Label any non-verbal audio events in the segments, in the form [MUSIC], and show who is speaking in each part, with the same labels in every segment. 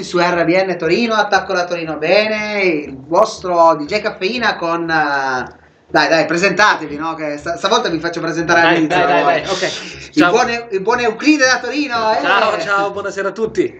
Speaker 1: Benvenuti su RBN Torino, Attacco da Torino Bene, il vostro DJ Caffeina con... uh, Dai, dai, presentatevi, no? Che sta- stavolta vi faccio presentare
Speaker 2: Dai,
Speaker 1: all'inizio.
Speaker 2: dai, dai,
Speaker 1: no?
Speaker 2: dai, ok.
Speaker 1: Il buon, il buon Euclide da Torino, eh?
Speaker 2: Ciao, ciao, buonasera a tutti.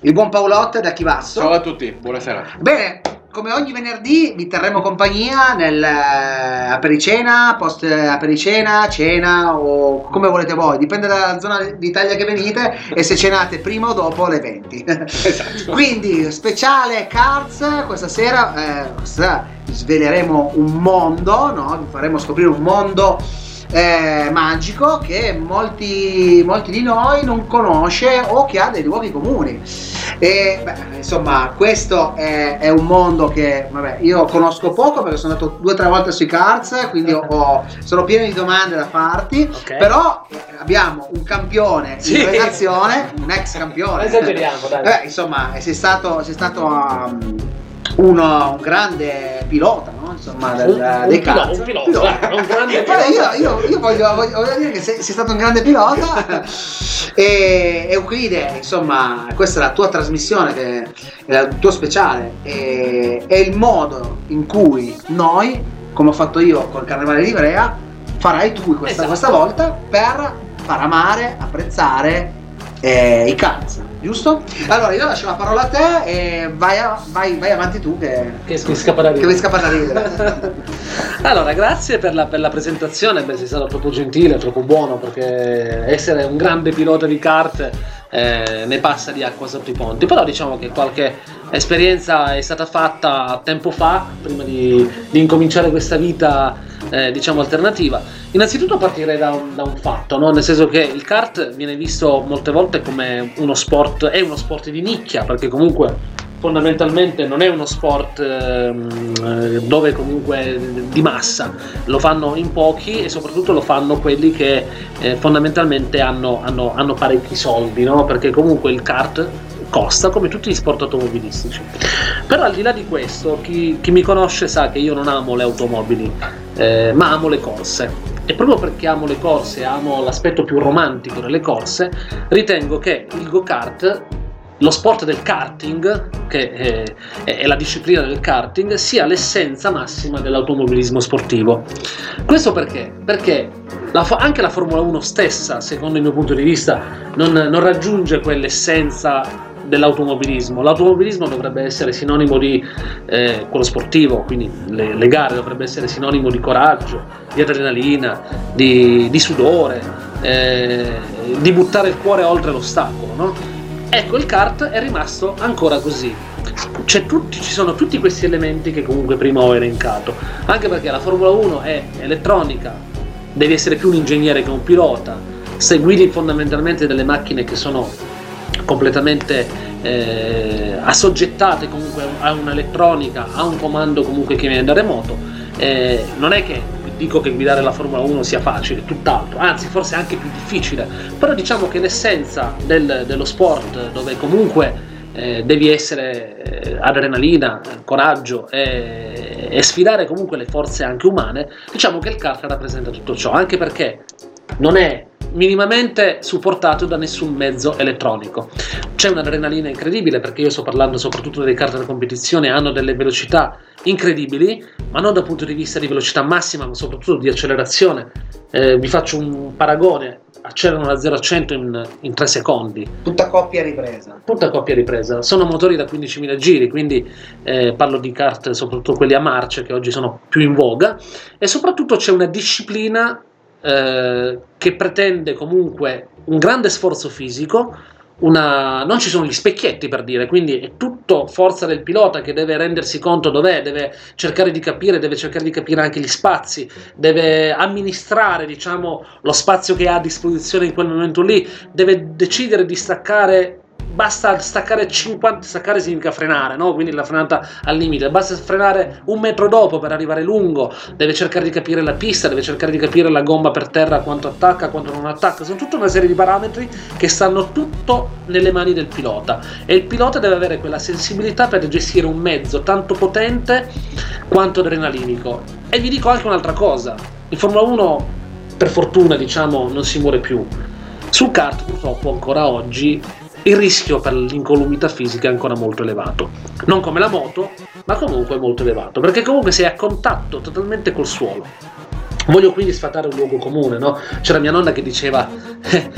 Speaker 1: Il buon Paolotte da Chivasso.
Speaker 3: Ciao a tutti, buonasera.
Speaker 1: Bene, come ogni venerdì vi terremo compagnia nel eh, apericena, post apericena, cena o come volete voi, dipende dalla zona d'Italia che venite e se cenate prima o dopo le 20. [LAUGHS]
Speaker 3: Esatto.
Speaker 1: Quindi speciale Cards, questa sera eh, questa sera sveleremo un mondo, no? vi faremo scoprire un mondo eh, magico che molti, molti di noi non conosce o che ha dei luoghi comuni. E beh, insomma, questo è, è un mondo che vabbè, io conosco poco perché sono andato due o tre volte sui cards, quindi ho- sono pieno di domande da farti.
Speaker 2: Ok.
Speaker 1: Però eh, abbiamo un campione
Speaker 2: Sì.
Speaker 1: in redazione, un ex campione.
Speaker 2: Non esageriamo, dai.
Speaker 1: Eh, insomma, sei stato, sei stato um, uno, un grande pilota, no? Insomma, del,
Speaker 2: Un-
Speaker 1: dei
Speaker 2: pilo-
Speaker 1: cards.
Speaker 2: un pilota, un grande [LAUGHS] pilota.
Speaker 1: io, io- io voglio, voglio- voglio dire che sei, sei stato un grande pilota [LAUGHS] e Euclide, insomma, questa è la tua trasmissione, che è il tuo speciale, e, è il modo in cui noi, come ho fatto io col Carnevale di Ivrea, farai tu questa,
Speaker 2: Esatto.
Speaker 1: questa volta per far amare, apprezzare eh, i cards, giusto? Allora io lascio la parola a te e vai, a- vai- vai avanti tu che,
Speaker 2: Che mi scappa da
Speaker 1: che
Speaker 2: ridere.
Speaker 1: scappa da ridere. [LAUGHS]
Speaker 2: Allora, grazie per la, per la presentazione, beh, sei stato troppo gentile, troppo buono, perché essere un grande pilota di kart eh, ne passa di acqua sotto i ponti, però diciamo che qualche esperienza è stata fatta tempo fa, prima di, di incominciare questa vita eh, diciamo alternativa. Innanzitutto partirei da un, da un fatto, no? nel senso che il kart viene visto molte volte come uno sport, è uno sport di nicchia, perché comunque fondamentalmente non è uno sport ehm, eh, dove comunque di massa. Lo fanno in pochi e soprattutto lo fanno quelli che eh, fondamentalmente hanno, hanno- hanno parecchi soldi no? perché comunque il kart costa come tutti gli sport automobilistici. Però al di là di questo chi, chi mi conosce sa che io non amo le automobili eh, ma amo le corse. E proprio perché amo le corse amo l'aspetto più romantico delle corse ritengo che il go-kart lo sport del karting, che è, è la disciplina del karting, sia l'essenza massima dell'automobilismo sportivo. Questo perché? Perché la anche la Formula 1 stessa, secondo il mio punto di vista, non, non raggiunge quell'essenza dell'automobilismo. L'automobilismo dovrebbe essere sinonimo di eh, quello sportivo, quindi le, le gare dovrebbe essere sinonimo di coraggio, di adrenalina, di, di sudore, eh, di buttare il cuore oltre l'ostacolo, no? Ecco, il kart è rimasto ancora così. Tutti- ci sono tutti questi elementi che comunque prima ho elencato. Anche perché la Formula 1 è elettronica, devi essere più un ingegnere che un pilota, se guidi fondamentalmente delle macchine che sono completamente eh, assoggettate comunque a un'elettronica, a un comando comunque che viene da remoto, eh, non è che dico che guidare la Formula 1 sia facile, tutt'altro, anzi forse anche più difficile, però diciamo che l'essenza del- dello sport dove comunque eh, devi essere eh, adrenalina, coraggio e, e sfidare comunque le forze anche umane, diciamo che il kart rappresenta tutto ciò, anche perché non è minimamente supportato da nessun mezzo elettronico. C'è un'adrenalina incredibile perché io sto parlando soprattutto delle carte da competizione, hanno delle velocità incredibili, ma non dal punto di vista di velocità massima, ma soprattutto di accelerazione. Eh, vi faccio un paragone, accelerano da 0 a 100 in, in 3 secondi,
Speaker 1: Tutta coppia ripresa.
Speaker 2: tutta coppia ripresa. Sono motori da 15.000 giri, quindi eh, parlo di kart, soprattutto quelli a marcia che oggi sono più in voga, e soprattutto c'è una disciplina eh, che pretende comunque un grande sforzo fisico. Una... non ci sono gli specchietti per dire, quindi è tutto forza del pilota che deve rendersi conto dov'è, deve cercare di capire, deve cercare di capire anche gli spazi, deve amministrare diciamo, lo spazio che ha a disposizione in quel momento lì, deve decidere di staccare basta staccare 50 staccare significa frenare no? quindi la frenata al limite. Basta frenare un metro dopo per arrivare lungo. Deve cercare di capire la pista deve cercare di capire la gomma per terra quanto attacca quanto non attacca. Sono tutta una serie di parametri che stanno tutto nelle mani del pilota. E il pilota deve avere quella sensibilità per gestire un mezzo tanto potente quanto adrenalinico. E vi dico anche un'altra cosa. In Formula 1 per fortuna diciamo non si muore più. Sul kart purtroppo ancora oggi il rischio per l'incolumità fisica è ancora molto elevato. Non come la moto, ma comunque molto elevato, perché comunque sei a contatto totalmente col suolo. Voglio quindi sfatare un luogo comune, no? C'era mia nonna che diceva eh,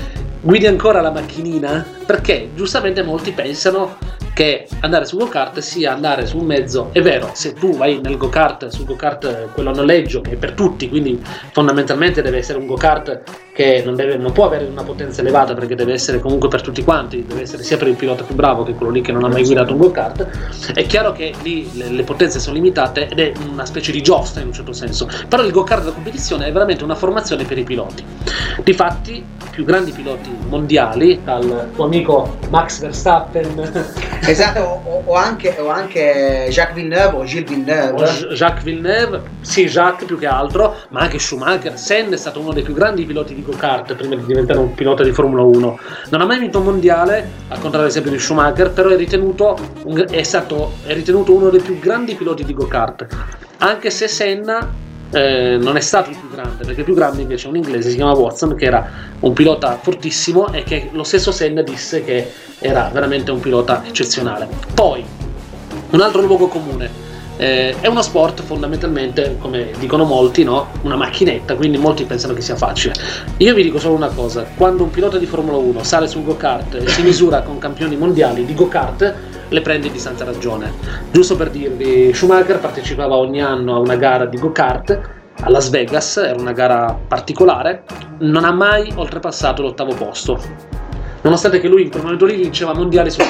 Speaker 2: guidi ancora la macchinina? Perché giustamente molti pensano che andare su go-kart sia andare su un mezzo, è vero, se tu vai nel go-kart, sul go-kart quello a noleggio, che è per tutti, quindi fondamentalmente deve essere un go-kart che non, deve, non, può avere una potenza elevata perché deve essere comunque per tutti quanti, deve essere sia per il pilota più bravo che quello lì che non ha mai guidato un go-kart. È chiaro che lì le, le potenze sono limitate ed è una specie di giostra in un certo senso, però il go-kart da competizione è veramente una formazione per i piloti. Difatti, più grandi piloti mondiali, dal tuo amico Max Verstappen [LAUGHS]
Speaker 1: Esatto, o, o, anche, o, anche, Jacques Villeneuve o Gilles Villeneuve.
Speaker 2: O Jacques Villeneuve, sì, Jacques più che altro, ma anche Schumacher. Senna è stato uno dei più grandi piloti di go-kart prima di diventare un pilota di Formula 1. Non ha mai vinto un mondiale, al contrario ad esempio di Schumacher, però è ritenuto, un, è stato, è ritenuto uno dei più grandi piloti di go-kart. Anche se Senna eh, non è stato il più grande, perché il più grande invece è un inglese, si chiama Watson, che era un pilota fortissimo e che lo stesso Senna disse che era veramente un pilota eccezionale. Poi, un altro luogo comune. Eh, è uno sport fondamentalmente, come dicono molti, no? una macchinetta, quindi molti pensano che sia facile. Io vi dico solo una cosa, quando un pilota di Formula 1 sale su un go-kart e si misura con campioni mondiali di go-kart, le prende di santa ragione. Giusto per dirvi, Schumacher partecipava ogni anno a una gara di go-kart a Las Vegas, era una gara particolare, non ha mai oltrepassato l'ottavo posto. Nonostante che lui in quel momento lì vinceva mondiali su,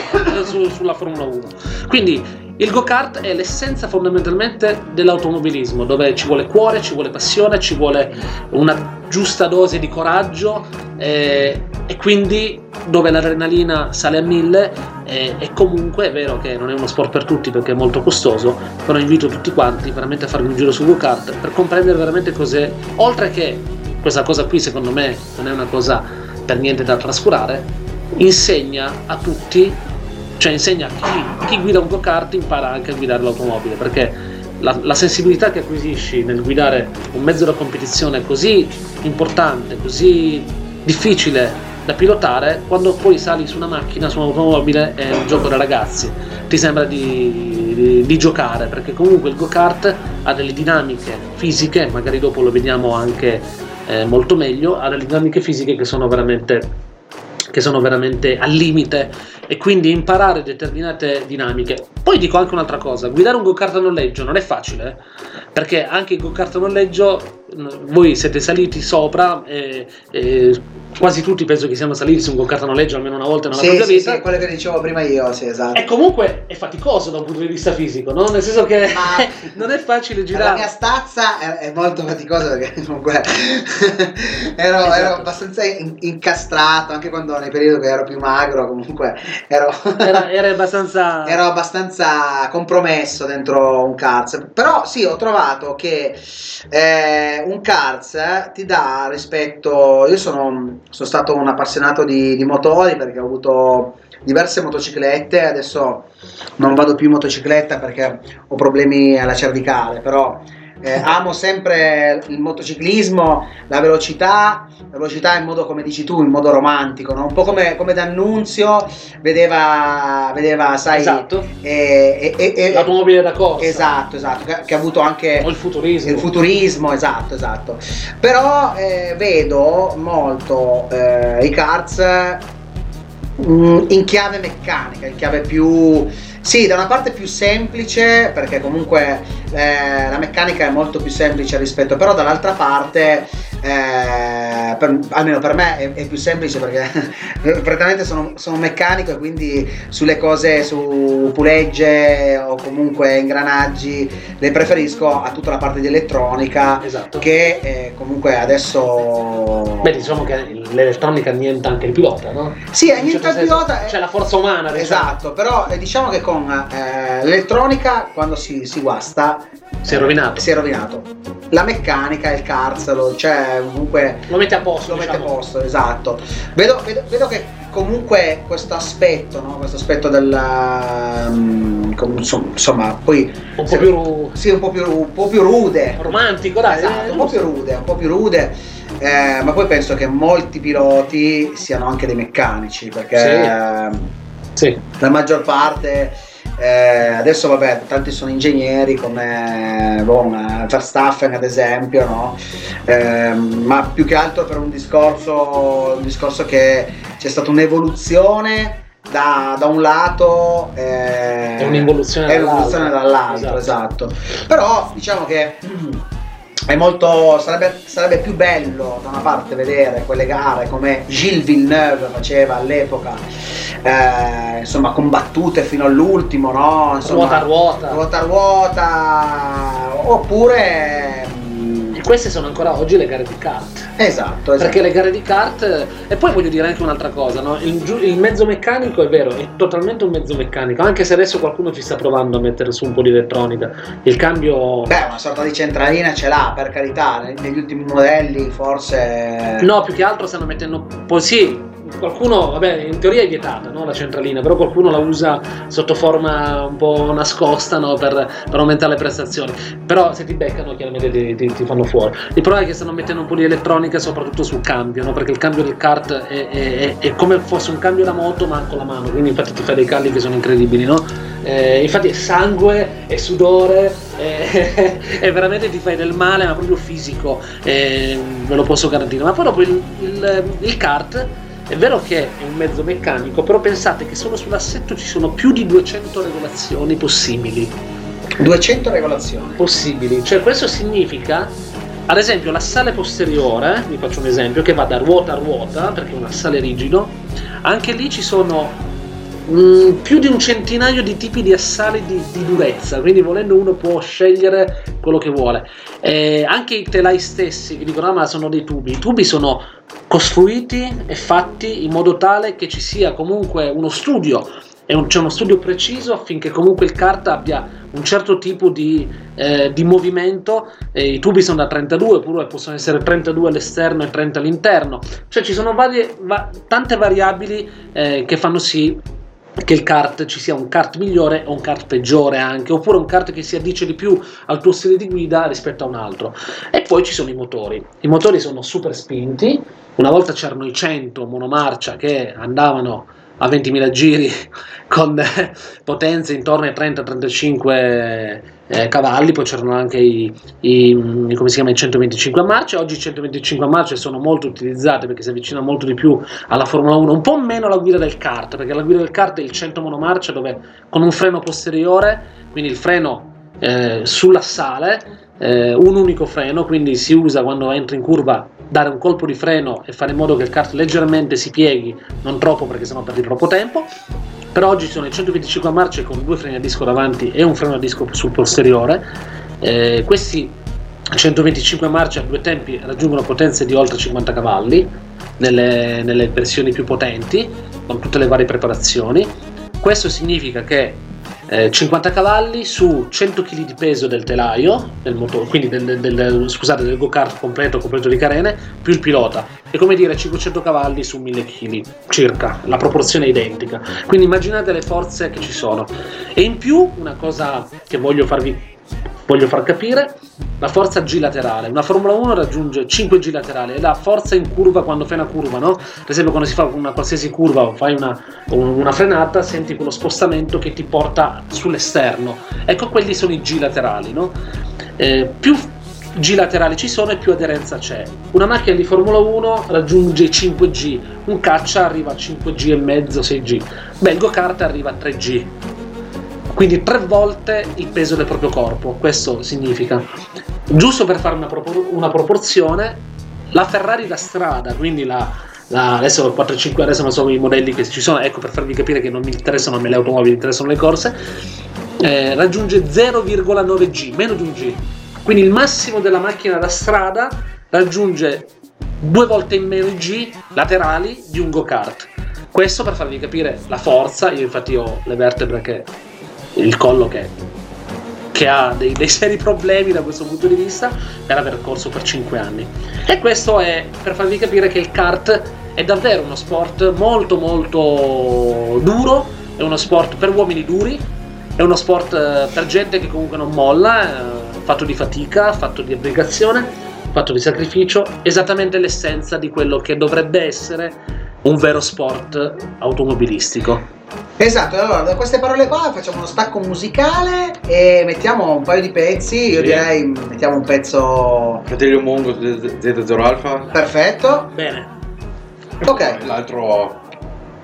Speaker 2: su, sulla Formula 1. Quindi il go-kart è l'essenza fondamentalmente dell'automobilismo, dove ci vuole cuore, ci vuole passione, ci vuole una giusta dose di coraggio eh, e quindi dove l'adrenalina sale a mille eh, e comunque è vero che non è uno sport per tutti perché è molto costoso, però invito tutti quanti veramente a farmi un giro su go-kart per comprendere veramente cos'è, oltre che questa cosa qui secondo me non è una cosa per niente da trascurare, insegna a tutti cioè insegna chi, chi guida un go-kart impara anche a guidare l'automobile perché la, la, sensibilità che acquisisci nel guidare un mezzo da competizione così importante, così difficile da pilotare, quando poi sali su una macchina, su un'automobile, è un gioco da ragazzi, ti sembra di, di, di giocare, perché comunque il go-kart ha delle dinamiche fisiche, magari dopo lo vediamo anche eh, molto meglio, ha delle dinamiche fisiche che sono veramente che sono veramente al limite e quindi imparare determinate dinamiche. Poi dico anche un'altra cosa, guidare un go-kart a noleggio non è facile, perché anche il go-kart a noleggio voi siete saliti sopra e, e quasi tutti penso che siamo saliti su un go-kart a noleggio almeno una volta nella
Speaker 1: sì,
Speaker 2: propria
Speaker 1: sì,
Speaker 2: vita.
Speaker 1: Sì, quello che dicevo prima io, sì, esatto.
Speaker 2: E comunque è faticoso da un punto di vista fisico, no? Nel senso che [LAUGHS] non è facile girare.
Speaker 1: La mia stazza è, è molto faticosa perché [LAUGHS] comunque [LAUGHS] ero, esatto. ero, abbastanza incastrato anche quando nei periodi che ero più magro, comunque ero,
Speaker 2: era, era abbastanza...
Speaker 1: ero abbastanza compromesso dentro un karts. Però sì, ho trovato che eh, un karts eh, ti dà rispetto... Io sono sono stato un appassionato di, di motori perché ho avuto diverse motociclette, adesso non vado più in motocicletta perché ho problemi alla cervicale, però eh, amo sempre il motociclismo, la velocità, la velocità in modo, come dici tu, in modo romantico, no? un po' come, come D'Annunzio vedeva, vedeva sai,
Speaker 2: esatto.
Speaker 1: eh, eh,
Speaker 2: l'automobile da corsa.
Speaker 1: Esatto, esatto, che, che, ha avuto anche
Speaker 2: o il futurismo.
Speaker 1: Il futurismo, esatto, esatto. Però eh, vedo molto eh, i karts mm, in chiave meccanica, in chiave più sì, da una parte più semplice, perché comunque eh, la meccanica è molto più semplice rispetto, però dall'altra parte, eh, per, almeno per me è, è, più semplice perché [LAUGHS] praticamente sono, sono, meccanico e quindi sulle cose, su pulegge o comunque ingranaggi, le preferisco a tutta la parte di elettronica
Speaker 2: esatto.
Speaker 1: che eh, comunque adesso...
Speaker 2: Beh, diciamo che l'elettronica annienta anche il pilota, no?
Speaker 1: Sì, annienta il pilota.
Speaker 2: C'è la forza umana.
Speaker 1: Diciamo. Esatto, però eh, diciamo che con eh, l'elettronica quando si, si guasta
Speaker 2: si è rovinato.
Speaker 1: Si è rovinato. La meccanica, il carzalo, cioè comunque.
Speaker 2: Lo mette a posto.
Speaker 1: Lo
Speaker 2: diciamo.
Speaker 1: mette a posto, esatto. Vedo, vedo, vedo che comunque questo aspetto, no? questo aspetto del. Um, insomma, poi.
Speaker 2: Un po' più.
Speaker 1: Sì, un po' più, un po più rude.
Speaker 2: Romantico, dai.
Speaker 1: Esatto, un po' più rude, un po' più rude eh, ma poi penso che molti piloti siano anche dei meccanici, perché
Speaker 2: Sì. Sì.
Speaker 1: la maggior parte eh, adesso vabbè tanti sono ingegneri come eh, Verstappen ad esempio no? Eh, ma più che altro per un discorso, un discorso che c'è stata un'evoluzione da, da un lato
Speaker 2: È un'involuzione
Speaker 1: è un'evoluzione dall'altro,
Speaker 2: Esatto.
Speaker 1: esatto. Però diciamo che [CLEARS THROAT] molto sarebbe, sarebbe più bello da una parte vedere quelle gare come Gilles Villeneuve faceva all'epoca, eh, insomma combattute fino all'ultimo, no? Insomma,
Speaker 2: Ruota a ruota.
Speaker 1: ruota a ruota, oppure
Speaker 2: queste sono ancora oggi le gare di kart.
Speaker 1: esatto, esatto.
Speaker 2: Perché le gare di kart. E poi voglio dire anche un'altra cosa: no? il, il mezzo meccanico è vero, è totalmente un mezzo meccanico. Anche se adesso qualcuno ci sta provando a mettere su un po' di elettronica. Il cambio.
Speaker 1: Beh, una sorta di centralina ce l'ha, per carità, ne- negli ultimi modelli forse...
Speaker 2: No, più che altro stanno mettendo un po' sì. Qualcuno, vabbè, in teoria è vietata no, la centralina, però qualcuno la usa sotto forma un po' nascosta no, per, per aumentare le prestazioni. Però se ti beccano, chiaramente ti, ti- ti fanno fuori. Il problema è che stanno mettendo un po' di elettronica, soprattutto sul cambio, no, perché il cambio del kart è, è- è- è come fosse un cambio da moto, ma con la mano. Quindi, infatti, ti fai dei calli che sono incredibili? Eh, infatti, è sangue, è sudore, è, [LAUGHS] è veramente ti fai del male, ma proprio fisico, eh, ve lo posso garantire. Ma poi dopo il, il, il kart. È vero che è un mezzo meccanico, però pensate che solo sull'assetto ci sono più di 200 regolazioni possibili.
Speaker 1: 200 regolazioni.
Speaker 2: Possibili. Cioè questo significa, ad esempio, l'assale posteriore, vi faccio un esempio, che va da ruota a ruota, perché è un assale rigido, anche lì ci sono mm, più di un centinaio di tipi di assali di, di durezza, quindi volendo uno può scegliere quello che vuole. Eh, anche i telai stessi che dicono ah ma sono dei tubi, i tubi sono costruiti e fatti in modo tale che ci sia comunque uno studio un- c'è uno studio preciso affinché comunque il kart abbia un certo tipo di, eh, di movimento. E i tubi sono da 32 oppure possono essere 32 all'esterno e 30 all'interno. Cioè ci sono varie, va- tante variabili eh, che fanno sì che il kart ci sia un kart migliore o un kart peggiore anche, oppure un kart che si addice di più al tuo stile di guida rispetto a un altro. E poi ci sono i motori. I motori sono super spinti. Una volta c'erano i 100 monomarcia che andavano a 20.000 giri [LAUGHS] con eh, potenze intorno ai 30-35 eh, cavalli, poi c'erano anche i, i, chiama, i 125 a marcia. Oggi i 125 a marcia sono molto utilizzati perché si avvicinano molto di più alla Formula 1, un po' meno alla guida del kart, perché la guida del kart è il 100 monomarcia dove con un freno posteriore, quindi il freno eh, sull'assale, eh, un unico freno, quindi si usa quando entri in curva dare un colpo di freno e fare in modo che il kart leggermente si pieghi, non troppo perché sennò perdi troppo tempo. Per oggi sono i 125 a marcia con due freni a disco davanti e un freno a disco sul posteriore. Eh, questi 125 a marcia a due tempi raggiungono potenze di oltre 50 cavalli nelle, nelle versioni più potenti, con tutte le varie preparazioni. Questo significa che eh, 50 cavalli su 100 kg di peso del telaio, del motore, quindi del, del- del- scusate, del go-kart completo, completo di carene, più il pilota. È come dire 500 cavalli su 1000 kg, circa, la proporzione è identica. Quindi immaginate le forze che ci sono. E in più, una cosa che voglio farvi voglio far capire, la forza G laterale. Una Formula 1 raggiunge 5 G laterali, è la forza in curva quando fai una curva, no? Per esempio quando si fa una qualsiasi curva o fai una, un- una frenata, senti quello spostamento che ti porta sull'esterno. Ecco, quelli sono i G laterali, no? Eh, più G laterali ci sono e più aderenza c'è. Una macchina di Formula 1 raggiunge i 5G, un caccia arriva a 5G e mezzo, 6G. Beh, il go-kart arriva a 3G. Quindi tre volte il peso del proprio corpo, questo significa. Giusto per fare una, propor- una proporzione, la Ferrari da strada, quindi la, la- adesso il 4-5 adesso non so i modelli che ci sono, ecco per farvi capire che non mi interessano a me le automobili, interessano le corse, eh, raggiunge 0,9 G, meno di un G. Quindi il massimo della macchina da strada raggiunge due volte in meno i G laterali di un go-kart. Questo per farvi capire la forza, io infatti ho le vertebre che il collo che, che ha dei, dei seri problemi da questo punto di vista per aver corso per 5 anni. E questo è per farvi capire che il kart è davvero uno sport molto molto duro, è uno sport per uomini duri, è uno sport eh, per gente che comunque non molla, eh, fatto di fatica, fatto di abnegazione fatto di sacrificio, esattamente l'essenza di quello che dovrebbe essere un vero sport automobilistico.
Speaker 1: Esatto, allora da queste parole qua facciamo uno stacco musicale e mettiamo un paio di pezzi, io
Speaker 3: Sì.
Speaker 1: direi mettiamo un pezzo
Speaker 3: Fratello Mongo Z0 Alpha.
Speaker 1: perfetto.
Speaker 2: Bene.
Speaker 1: Ok,
Speaker 3: L'altro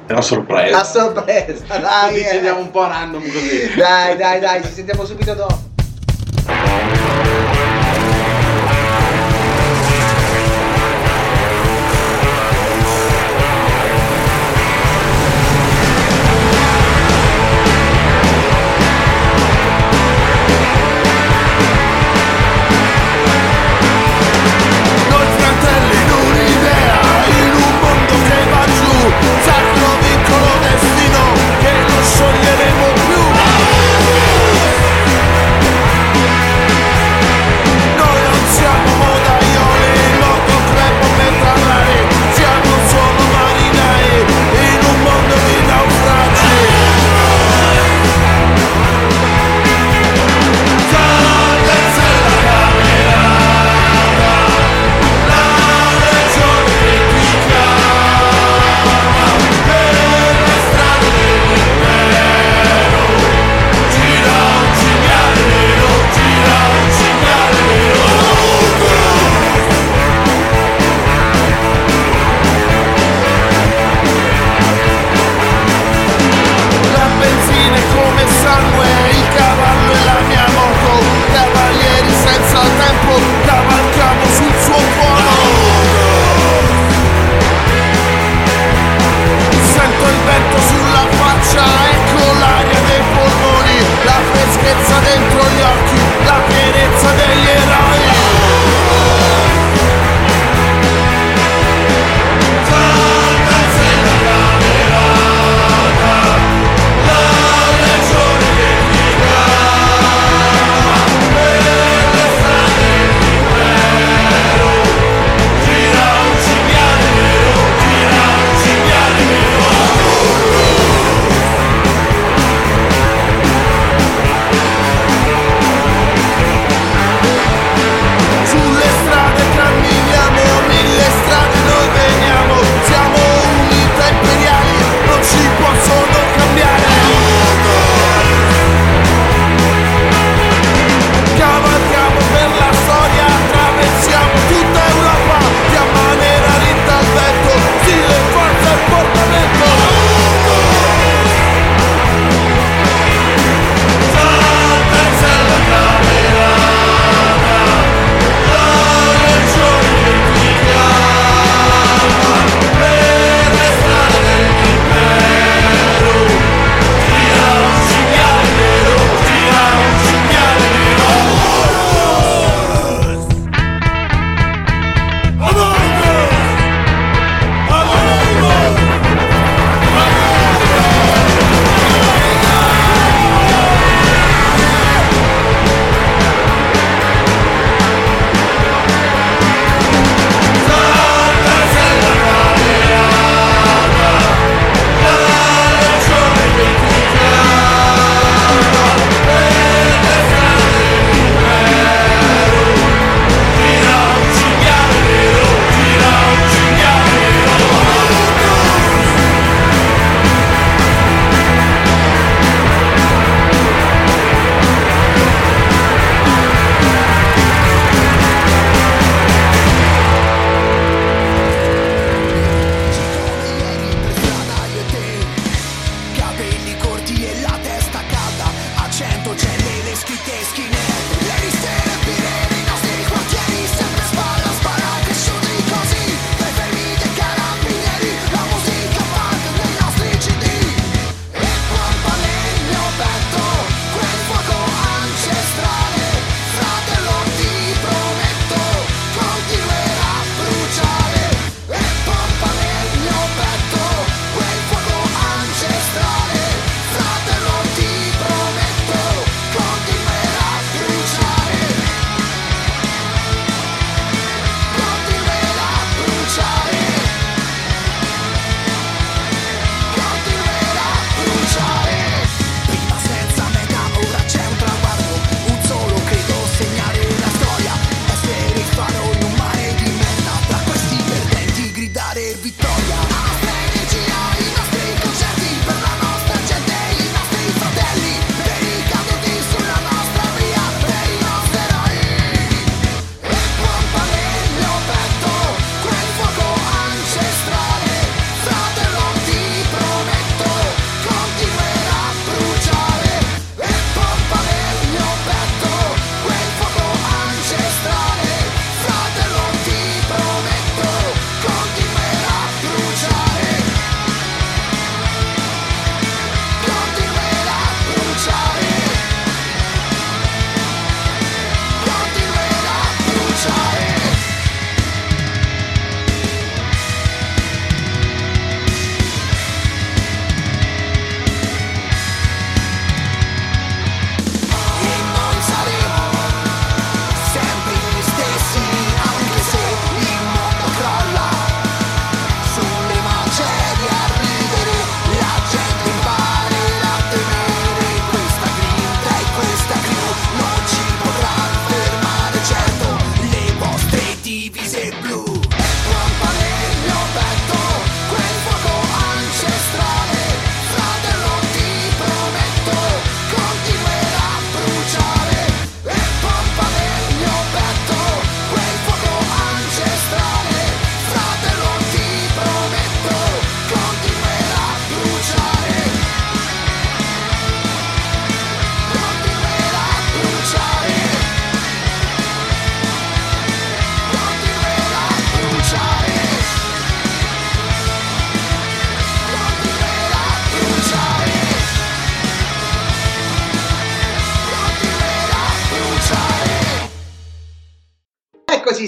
Speaker 3: è una sorpresa.
Speaker 1: sorpresa, dai. Eh.
Speaker 3: ci andiamo un po' random così.
Speaker 1: Dai, dai, dai, ci sentiamo subito dopo.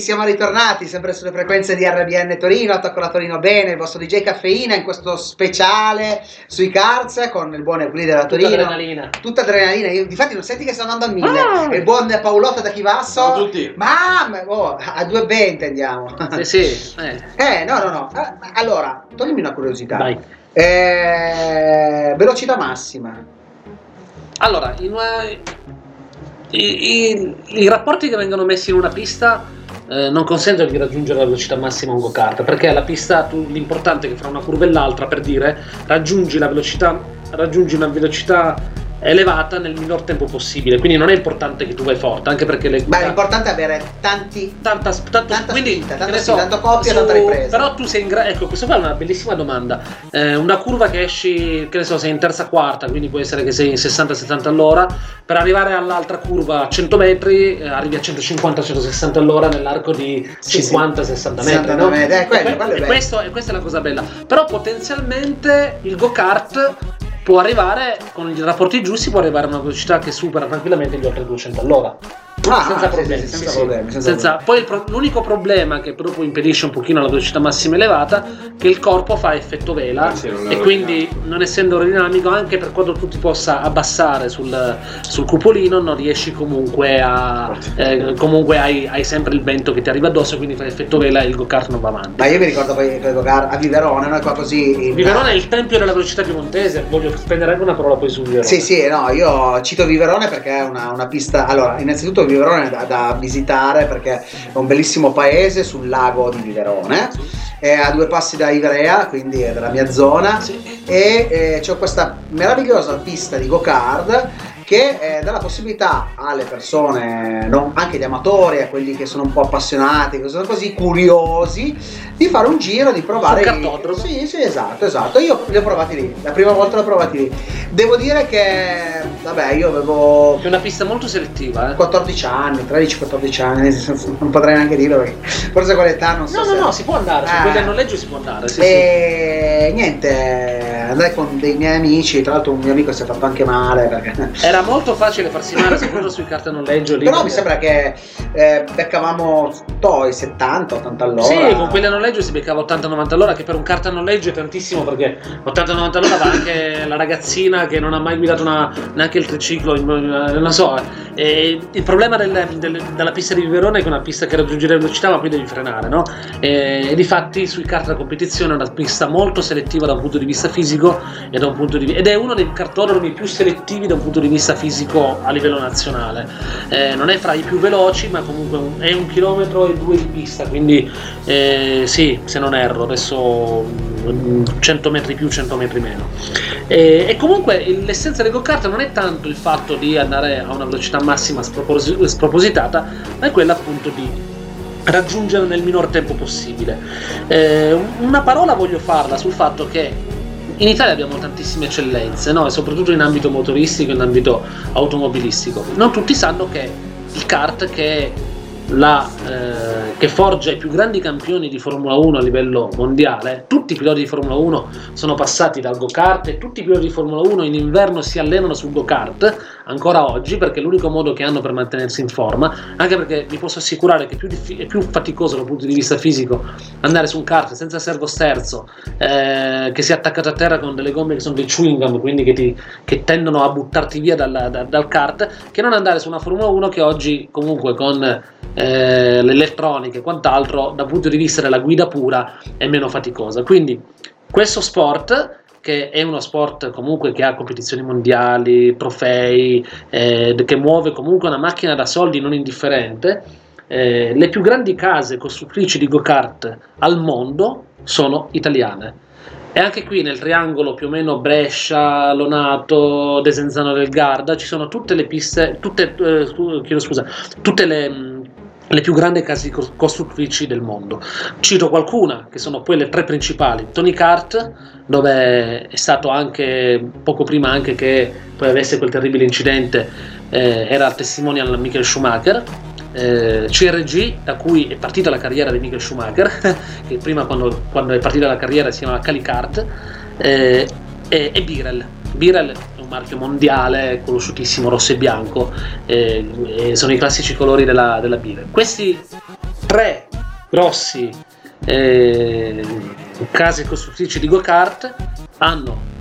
Speaker 1: Siamo ritornati sempre sulle frequenze di RBN Torino, attacco la Torino bene, il vostro DJ Caffeina in questo speciale sui cards con il buon Euclide della
Speaker 2: Tutta
Speaker 1: Torino.
Speaker 2: adrenalina.
Speaker 1: Tutta adrenalina, io, difatti non senti che sto andando a mille.
Speaker 2: Ah.
Speaker 1: Il buon Paolotto da Chivasso.
Speaker 3: Ciao a tutti.
Speaker 1: Mamma, oh, a 2,20 andiamo.
Speaker 2: Sì, sì. eh, [LAUGHS]
Speaker 1: Eh, no, no, no. Eh, allora, toglimi una curiosità.
Speaker 2: Vai.
Speaker 1: Eh, velocità massima.
Speaker 2: Allora, in una- i, i- i rapporti che vengono messi in una pista eh, non consentono di raggiungere la velocità massima a un go-kart, perché la pista, tu- l'importante è che fra una curva e l'altra, per dire, raggiungi la velocità, raggiungi una velocità elevata nel minor tempo possibile. Quindi non è importante che tu vai forte, anche perché le
Speaker 1: l'importante è avere tanti.
Speaker 2: tanta, tanto,
Speaker 1: Tanta
Speaker 2: quindi,
Speaker 1: spinta,
Speaker 2: ne
Speaker 1: spinta, tanto coppia, tanta ripresa.
Speaker 2: Però tu sei in grado. Ecco, questa qua è una bellissima domanda. Eh, una curva che esci, che ne so, sei in terza quarta, quindi può essere che sei in 60-70 all'ora. Per arrivare all'altra curva a 100 metri, eh, arrivi a 150-160 all'ora nell'arco di
Speaker 1: Sì,
Speaker 2: 50-60 metri.
Speaker 1: 60
Speaker 2: no?
Speaker 1: metri, eh, quello-
Speaker 2: E que-
Speaker 1: quello è
Speaker 2: e questo- e questa è la cosa bella. Però potenzialmente il go-kart può arrivare con i rapporti giusti può arrivare a una velocità che supera tranquillamente gli oltre 200 all'ora
Speaker 1: Ah,
Speaker 2: senza problemi,
Speaker 1: sì,
Speaker 2: sì,
Speaker 1: senza
Speaker 2: sì.
Speaker 1: problemi, senza
Speaker 2: Senza- poi pro- l'unico problema che proprio impedisce un pochino la velocità massima elevata è che il corpo fa effetto vela
Speaker 3: sì, non è
Speaker 2: e quindi non essendo aerodinamico anche per quanto tu ti possa abbassare sul, sul cupolino non riesci comunque a eh, comunque hai, hai sempre il vento che ti arriva addosso quindi fa effetto vela e il go-kart non va avanti
Speaker 1: Ma io mi ricordo poi go-kart a Viverone, noi qua così. in-
Speaker 2: Viverone è il tempio della velocità piemontese voglio spendere anche una parola poi su Viverone
Speaker 1: Sì, sì, no, io cito Viverone perché è una, una pista. Allora, innanzitutto Viverone è da, da visitare perché è un bellissimo paese sul lago di Viverone. È a due passi da Ivrea, quindi è della mia zona.
Speaker 2: Sì.
Speaker 1: E eh, c'è questa meravigliosa pista di go-kart che eh, dà la possibilità alle persone, non- anche gli amatori, a quelli che sono un po' appassionati, che sono così curiosi, di fare un giro, di provare.
Speaker 2: Cartodromo.
Speaker 1: Sì, sì, esatto, esatto. Io li ho provati lì, la prima volta li ho provati lì. Devo dire che, vabbè, io avevo
Speaker 2: è una pista molto selettiva eh.
Speaker 1: 14 anni, 13-14 anni, non potrei neanche dirlo perché forse a quell'età non so
Speaker 2: no
Speaker 1: se...
Speaker 2: no no si può andare su
Speaker 1: Eh.
Speaker 2: quelli a noleggio si può andare sì, sì.
Speaker 1: E niente, andai con dei miei amici, tra l'altro un mio amico si è fatto anche male perché...
Speaker 2: Era molto facile farsi male, soprattutto sui carte noleggio. Lì
Speaker 1: Però mi sembra che eh, beccavamo toi 70-80 all'ora.
Speaker 2: Sì, con quelli a noleggio si beccava 80-90 all'ora, che per un carta noleggio è tantissimo perché 80-90 all'ora va anche la ragazzina che non ha mai guidato una- neanche il triciclo, in- non lo so. E il problema del- del- della pista di Verona è che è una pista che raggiunge le velocità ma poi devi frenare, no? E, e difatti sui kart da competizione è una pista molto selettiva da un punto di vista fisico e da un punto di ed è uno dei cartodromi più selettivi da un punto di vista fisico a livello nazionale. Eh, non è fra i più veloci, ma comunque un- è un chilometro e due di pista, quindi eh, sì, se non erro, adesso mm, 100 metri più, 100 metri meno. E, e comunque l'essenza del go-kart non è tanto il fatto di andare a una velocità massima spropos- spropositata, ma è quella appunto di raggiungere nel minor tempo possibile. Eh, una parola voglio farla sul fatto che in Italia abbiamo tantissime eccellenze, no? Soprattutto in ambito motoristico e in ambito automobilistico. Non tutti sanno che il kart, che la, eh, che forgia i più grandi campioni di Formula 1 a livello mondiale, tutti i piloti di Formula 1 sono passati dal go-kart e tutti i piloti di Formula 1 in inverno si allenano sul go-kart ancora oggi perché è l'unico modo che hanno per mantenersi in forma, anche perché vi posso assicurare che è più, diffi- è più faticoso dal punto di vista fisico andare su un kart senza servo sterzo, eh, che sia attaccato a terra con delle gomme che sono dei chewing gum, quindi che, ti- che tendono a buttarti via dalla- da- dal kart, che non andare su una Formula 1 che oggi comunque con eh, l'elettronica e quant'altro dal punto di vista della guida pura è meno faticosa. Quindi questo sport che è uno sport comunque che ha competizioni mondiali, trofei, eh, che muove comunque una macchina da soldi non indifferente. eh, le più grandi case costruttrici di go-kart al mondo sono italiane. E anche qui nel triangolo più o meno Brescia, Lonato, Desenzano del Garda ci sono tutte le piste, tutte, eh, scusa, tutte le, mh, le più grandi case cos- costruttrici del mondo. Cito qualcuna, che sono quelle tre principali. Tony Kart, dove è stato anche poco prima anche che poi avesse quel terribile incidente, eh, era testimonial Michael Schumacher. Eh, CRG, da cui è partita la carriera di Michael Schumacher, [LAUGHS] che prima quando, quando è partita la carriera si chiamava Calicart, eh, e, e Birel. Birel un marchio mondiale conosciutissimo, rosso e bianco, eh, e sono i classici colori della, della Birel. Questi tre grossi eh, case costruttrici di go-kart hanno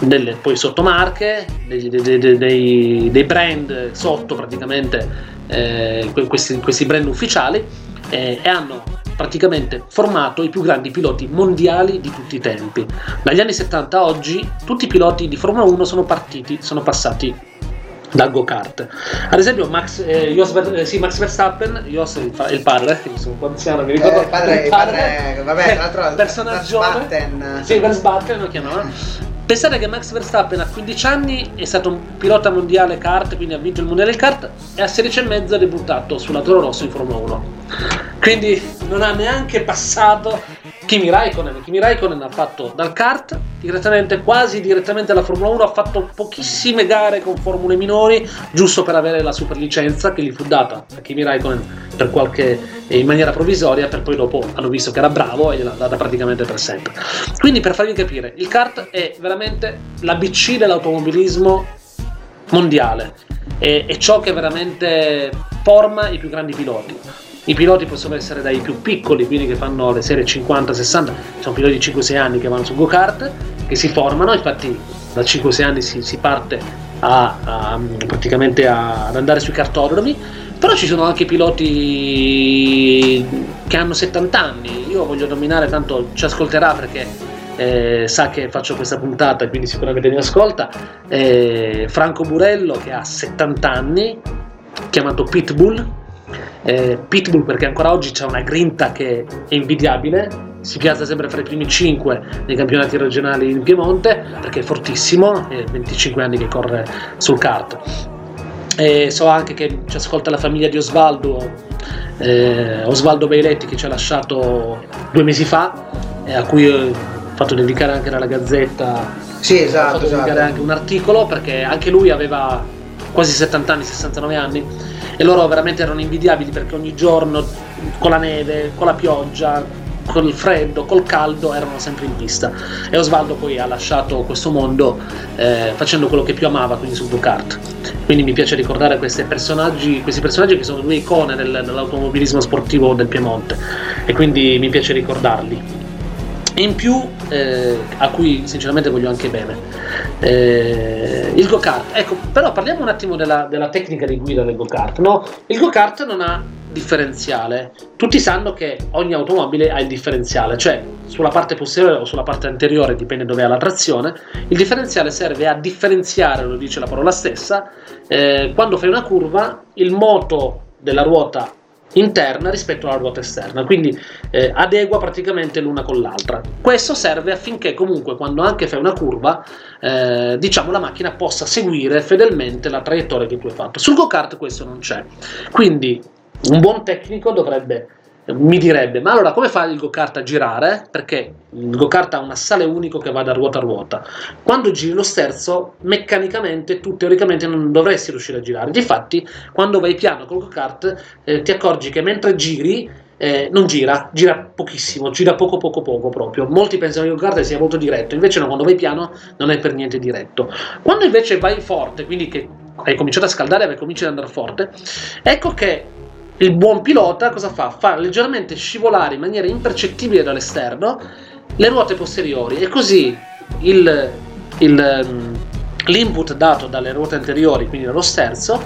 Speaker 2: delle poi sottomarche, dei, dei- dei- dei- brand sotto praticamente eh, que- questi, questi brand ufficiali eh, e hanno praticamente formato i più grandi piloti mondiali di tutti i tempi. Dagli anni 70 a oggi tutti i piloti di Formula 1 sono partiti, sono passati dal go-kart. Ad esempio Max, eh, Jos eh, sì, Max Verstappen, Jos è il, fa- il padre, sono quando si chiama, mi ricordo
Speaker 1: Eh, il padre- il padre- vabbè, tra l'altro,
Speaker 2: personaggio. Sì, Verstappen lo chiamavano. Pensate che Max Verstappen a 15 anni è stato un pilota mondiale kart, quindi ha vinto il mondiale kart e a 16 e mezzo ha debuttato sulla Toro Rosso in Formula 1. Quindi non ha neanche passato Kimi Raikkonen. Kimi Raikkonen ha fatto dal kart direttamente, quasi direttamente alla Formula 1, ha fatto pochissime gare con formule minori, giusto per avere la super licenza che gli fu data a Kimi Raikkonen qualche, in maniera provvisoria, per poi dopo hanno visto che era bravo e gliel'ha data praticamente per sempre. Quindi per farvi capire, il kart è veramente l'ABC dell'automobilismo mondiale è, è ciò che veramente forma i più grandi piloti. I piloti possono essere dai più piccoli, quindi che fanno le serie 50-60, sono piloti di 5-6 anni che vanno su go-kart, che si formano, infatti da 5-6 anni si, si parte a, a- praticamente a- ad andare sui cartodromi, però ci sono anche piloti che hanno 70 anni, io voglio nominare, tanto ci ascolterà perché eh, sa che faccio questa puntata quindi sicuramente mi ascolta, eh, Franco Burello che ha 70 anni, chiamato Pitbull, eh, Pitbull perché ancora oggi c'è una grinta che è invidiabile, si piazza sempre fra i primi 5 nei campionati regionali in Piemonte perché è fortissimo, è 25 anni che corre sul kart. E so anche che ci ascolta la famiglia di Osvaldo, eh, Osvaldo Beiletti che ci ha lasciato due mesi fa, e a cui ho fatto dedicare anche nella Gazzetta
Speaker 1: Sì,
Speaker 2: ho
Speaker 1: esatto, esatto.
Speaker 2: anche un articolo perché anche lui aveva quasi 70 anni, 69 anni e loro veramente erano invidiabili perché ogni giorno con la neve, con la pioggia, col freddo, col caldo erano sempre in pista e Osvaldo poi ha lasciato questo mondo eh, facendo quello che più amava, quindi sul go-kart. Quindi mi piace ricordare questi personaggi, questi personaggi che sono due icone del- dell'automobilismo sportivo del Piemonte e quindi mi piace ricordarli. E in più, eh, a cui sinceramente voglio anche bene, eh, il go-kart. Ecco, però parliamo un attimo della, della tecnica di guida del go-kart. No? Il go-kart non ha differenziale. Tutti sanno che ogni automobile ha il differenziale, cioè sulla parte posteriore o sulla parte anteriore, dipende dove ha la trazione. Il differenziale serve a differenziare, lo dice la parola stessa, eh, quando fai una curva, il moto della ruota interna rispetto alla ruota esterna, quindi eh, adegua praticamente l'una con l'altra. Questo serve affinché comunque quando anche fai una curva, eh, diciamo la macchina possa seguire fedelmente la traiettoria che tu hai fatto. Sul go-kart questo non c'è. Quindi un buon tecnico dovrebbe mi direbbe, ma allora come fa il go-kart a girare? Perché il go-kart ha un assale unico che va da ruota a ruota. Quando giri lo sterzo, meccanicamente tu teoricamente non dovresti riuscire a girare. Difatti, quando vai piano col go-kart, eh, ti accorgi che mentre giri eh, non gira, gira pochissimo, gira poco poco poco proprio. Molti pensano che il go-kart sia molto diretto, invece no, quando vai piano non è per niente diretto. Quando invece vai forte, quindi che hai cominciato a scaldare e cominci ad andare forte, ecco che il buon pilota cosa fa? Fa leggermente scivolare in maniera impercettibile dall'esterno le ruote posteriori e così il, il, ehm, l'input dato dalle ruote anteriori, quindi dallo sterzo,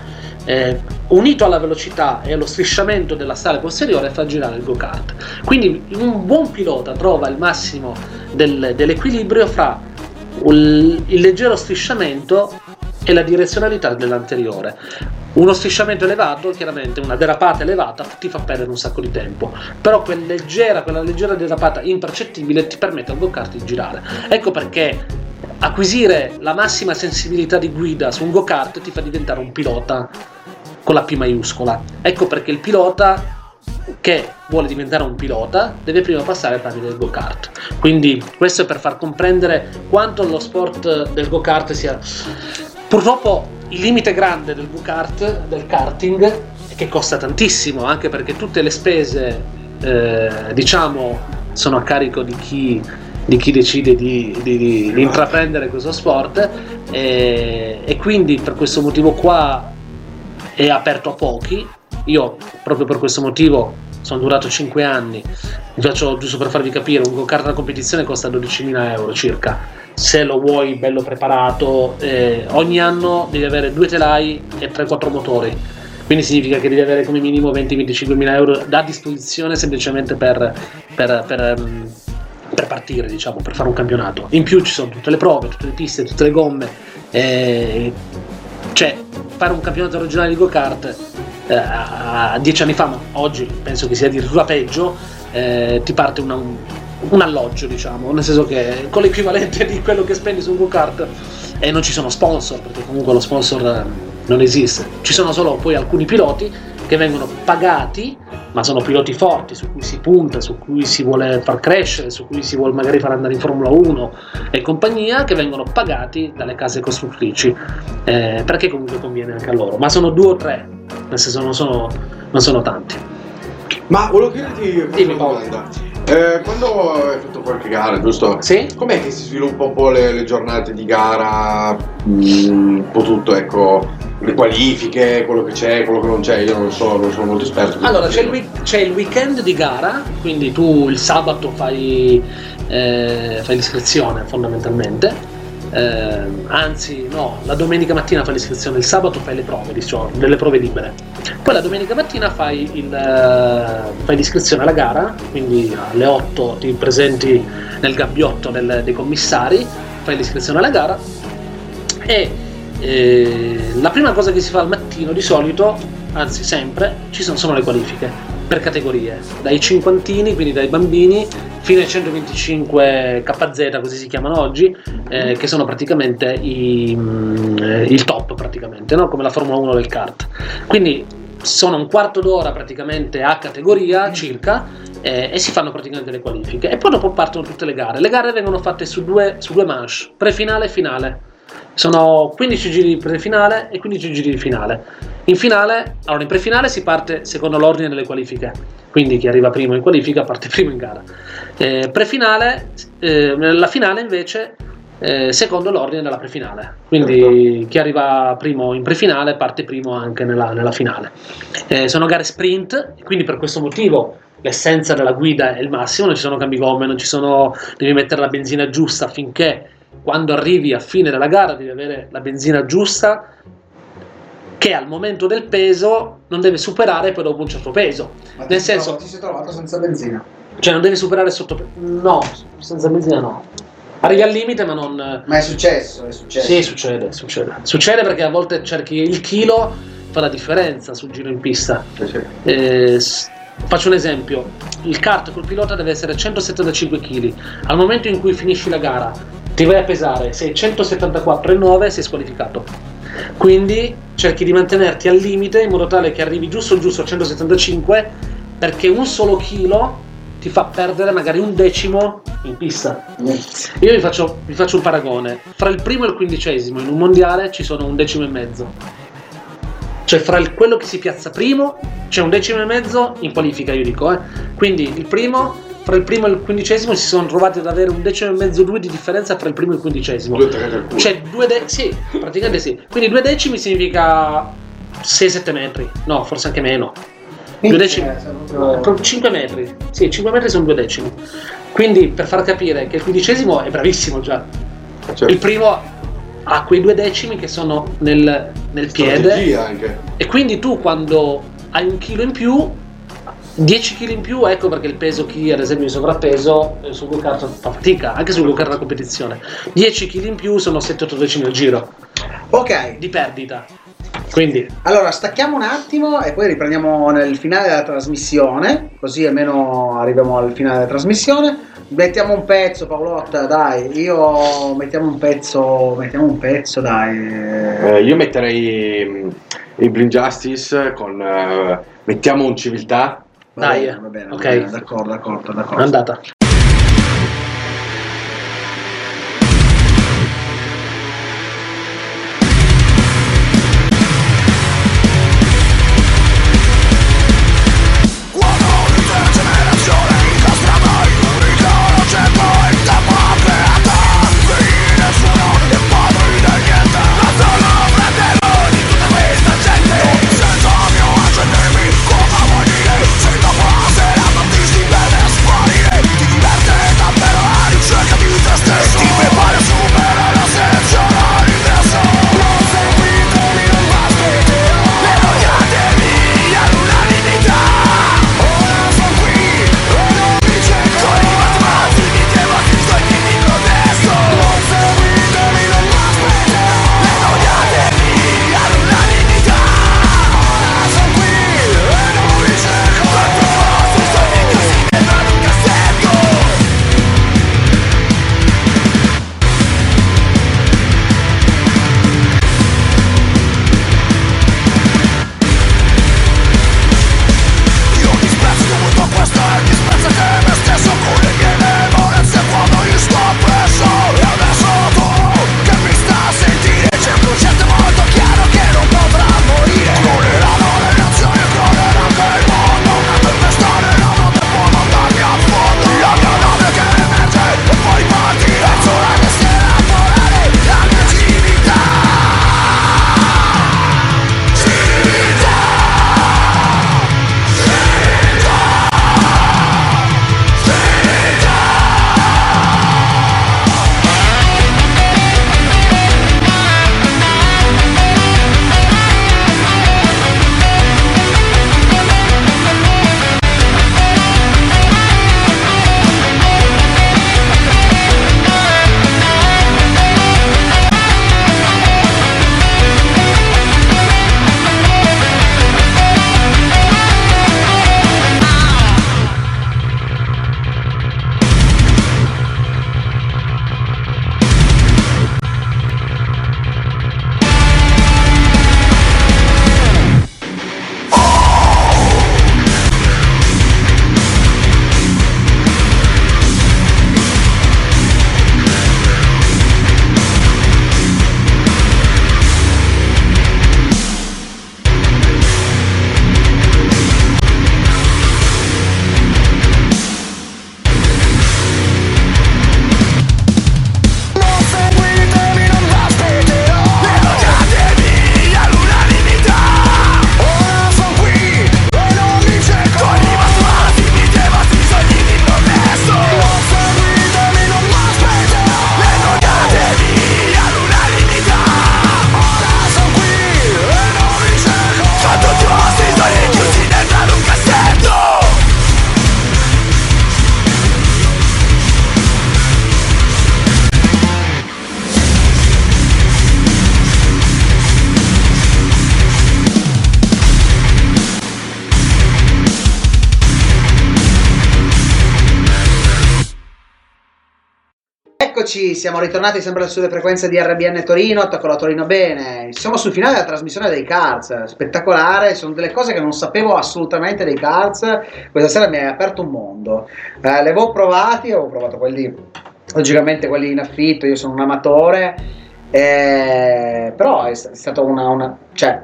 Speaker 2: eh, unito alla velocità e allo strisciamento della sale posteriore fa girare il go-kart. Quindi un buon pilota trova il massimo del- dell'equilibrio fra il, il leggero strisciamento e la direzionalità dell'anteriore. Uno strisciamento elevato, chiaramente una derapata elevata, ti fa perdere un sacco di tempo, però quella leggera, quella leggera derapata impercettibile ti permette al go-kart di girare. Ecco perché acquisire la massima sensibilità di guida su un go-kart ti fa diventare un pilota con la P maiuscola. Ecco perché il pilota che vuole diventare un pilota deve prima passare tramite il go-kart. Quindi questo è per far comprendere quanto lo sport del go-kart sia purtroppo il limite grande del go-kart, del karting, è che costa tantissimo, anche perché tutte le spese, eh, diciamo, sono a carico di chi, di chi decide di, di- di intraprendere questo sport e, e quindi per questo motivo qua è aperto a pochi. Io proprio per questo motivo sono durato 5 anni. Vi faccio giusto per farvi capire: un go-kart da competizione costa 12.000 euro circa. Se lo vuoi bello preparato, eh, ogni anno devi avere due telai e 3-4 motori. Quindi significa che devi avere come minimo 20-25 mila euro a disposizione semplicemente per, per- per, ehm, per partire, diciamo, per fare un campionato. In più ci sono tutte le prove, tutte le piste, tutte le gomme. eh, cioè, fare un campionato regionale di go-kart eh, a a dieci anni fa, ma oggi penso che sia addirittura peggio, eh, ti parte una- un, alloggio, diciamo, nel senso che con l'equivalente di quello che spendi su un go-kart e non ci sono sponsor, perché comunque lo sponsor eh, non esiste. Ci sono solo poi alcuni piloti che vengono pagati, ma sono piloti forti su cui si punta, su cui si vuole far crescere, su cui si vuole magari far andare in Formula 1 e compagnia, che vengono pagati dalle case costruttrici, eh, perché comunque conviene anche a loro. Ma sono due o tre, nel senso non sono, non sono tanti.
Speaker 3: Ma volevo chiederti una domanda. Eh, quando hai fatto qualche gara, giusto?
Speaker 2: Sì?
Speaker 3: Com'è che si sviluppa un po' le, le giornate di gara? Mm, un po' tutto, ecco, le qualifiche, quello che c'è, quello che non c'è, io non so, non sono molto esperto.
Speaker 2: Allora, c'è il, c'è il weekend di gara, quindi tu il sabato fai, eh, fai l'iscrizione fondamentalmente. Eh, anzi, no, la domenica mattina fai l'iscrizione, il sabato fai le prove, diciamo, delle prove libere. Poi la domenica mattina fai, il, eh, fai l'iscrizione alla gara, quindi alle 8 ti presenti nel gabbiotto del- dei commissari, fai l'iscrizione alla gara e eh, la prima cosa che si fa al mattino di solito, anzi sempre, ci sono, sono le qualifiche per categorie, dai cinquantini, quindi dai bambini, fino ai 125 KZ, così si chiamano oggi, eh, che sono praticamente i, mm, il top, praticamente, no? come la Formula 1 del kart. Quindi sono un quarto d'ora praticamente a categoria circa eh, e si fanno praticamente le qualifiche e poi dopo partono tutte le gare. Le gare vengono fatte su due, su due manche, prefinale e finale. Sono 15 giri di prefinale e 15 giri di finale. In finale, allora in prefinale si parte secondo l'ordine delle qualifiche, quindi chi arriva primo in qualifica parte [LAUGHS] primo in gara. Eh, prefinale, eh, la finale invece eh, secondo l'ordine della prefinale, quindi chi arriva primo in prefinale parte primo anche nella, nella finale. Eh, sono gare sprint, quindi per questo motivo l'essenza della guida è il massimo, non ci sono cambi gomme, non ci sono, devi mettere la benzina giusta affinché quando arrivi a fine della gara devi avere la benzina giusta che al momento del peso non deve superare poi dopo un certo peso.
Speaker 1: Ma
Speaker 2: Nel senso-
Speaker 1: trovato- ti sei trovato senza benzina.
Speaker 2: Cioè non deve superare sotto... No, senza benzina no. Arrivi al limite ma non...
Speaker 1: Ma è successo, è successo.
Speaker 2: Sì, succede, succede. Succede perché a volte cerchi il chilo, fa la differenza sul giro in pista.
Speaker 3: Sì, sì.
Speaker 2: Eh, faccio un esempio: il kart col pilota deve essere 175 kg. Al momento in cui finisci la gara, ti vai a pesare, sei 174,9 sei squalificato. Quindi cerchi di mantenerti al limite in modo tale che arrivi giusto giusto a 175 perché un solo chilo ti fa perdere magari un decimo in pista. Io vi faccio, vi faccio un paragone. Fra il primo e il quindicesimo in un mondiale ci sono un decimo e mezzo. Cioè fra il- quello che si piazza primo c'è un decimo e mezzo in qualifica, io dico. Eh. Quindi il primo, fra il primo e il quindicesimo si sono trovati ad avere un decimo e mezzo, due di differenza fra il primo e il quindicesimo.
Speaker 3: Due tre.
Speaker 2: Cioè due decimi, sì, praticamente sì. Quindi due decimi significa 6-7 metri. No, forse anche meno. Due decimi.
Speaker 1: Eh, sei proprio-
Speaker 2: 5 metri. Sì, 5 metri sono due decimi. Quindi per far capire che il quindicesimo è bravissimo già.
Speaker 3: Certo.
Speaker 2: Il primo ha quei due decimi che sono nel, nel piede.
Speaker 3: Anche.
Speaker 2: E quindi tu quando hai un chilo in più, 10 kg in più, ecco perché il peso chi ad esempio in sovrappeso eh, sul go-kart fa fatica, anche sul go-kart da competizione. 10 kg in più sono 7-8 decimi al giro
Speaker 1: Ok,
Speaker 2: di perdita. Quindi
Speaker 1: allora stacchiamo un attimo e poi riprendiamo nel finale della trasmissione, così almeno arriviamo al finale della trasmissione. Mettiamo un pezzo, Paolotta, dai. Io mettiamo un pezzo, mettiamo un pezzo, dai.
Speaker 3: Eh, io metterei mm, i Blind Justice con eh, mettiamo un civiltà.
Speaker 1: Va
Speaker 2: dai,
Speaker 1: bene, va bene, va
Speaker 2: ok.
Speaker 1: bene, d'accordo, d'accordo, d'accordo.
Speaker 2: andata.
Speaker 1: Siamo ritornati sempre sulle frequenze di RBN Torino, attacco la Torino bene. Siamo sul finale della trasmissione dei Cards, spettacolare, sono delle cose che non sapevo assolutamente dei Cards. Questa sera mi hai aperto un mondo. Eh, le avevo provati, avevo provato quelli, logicamente quelli in affitto, io sono un amatore, eh, però è, st- è stata una, una cioè,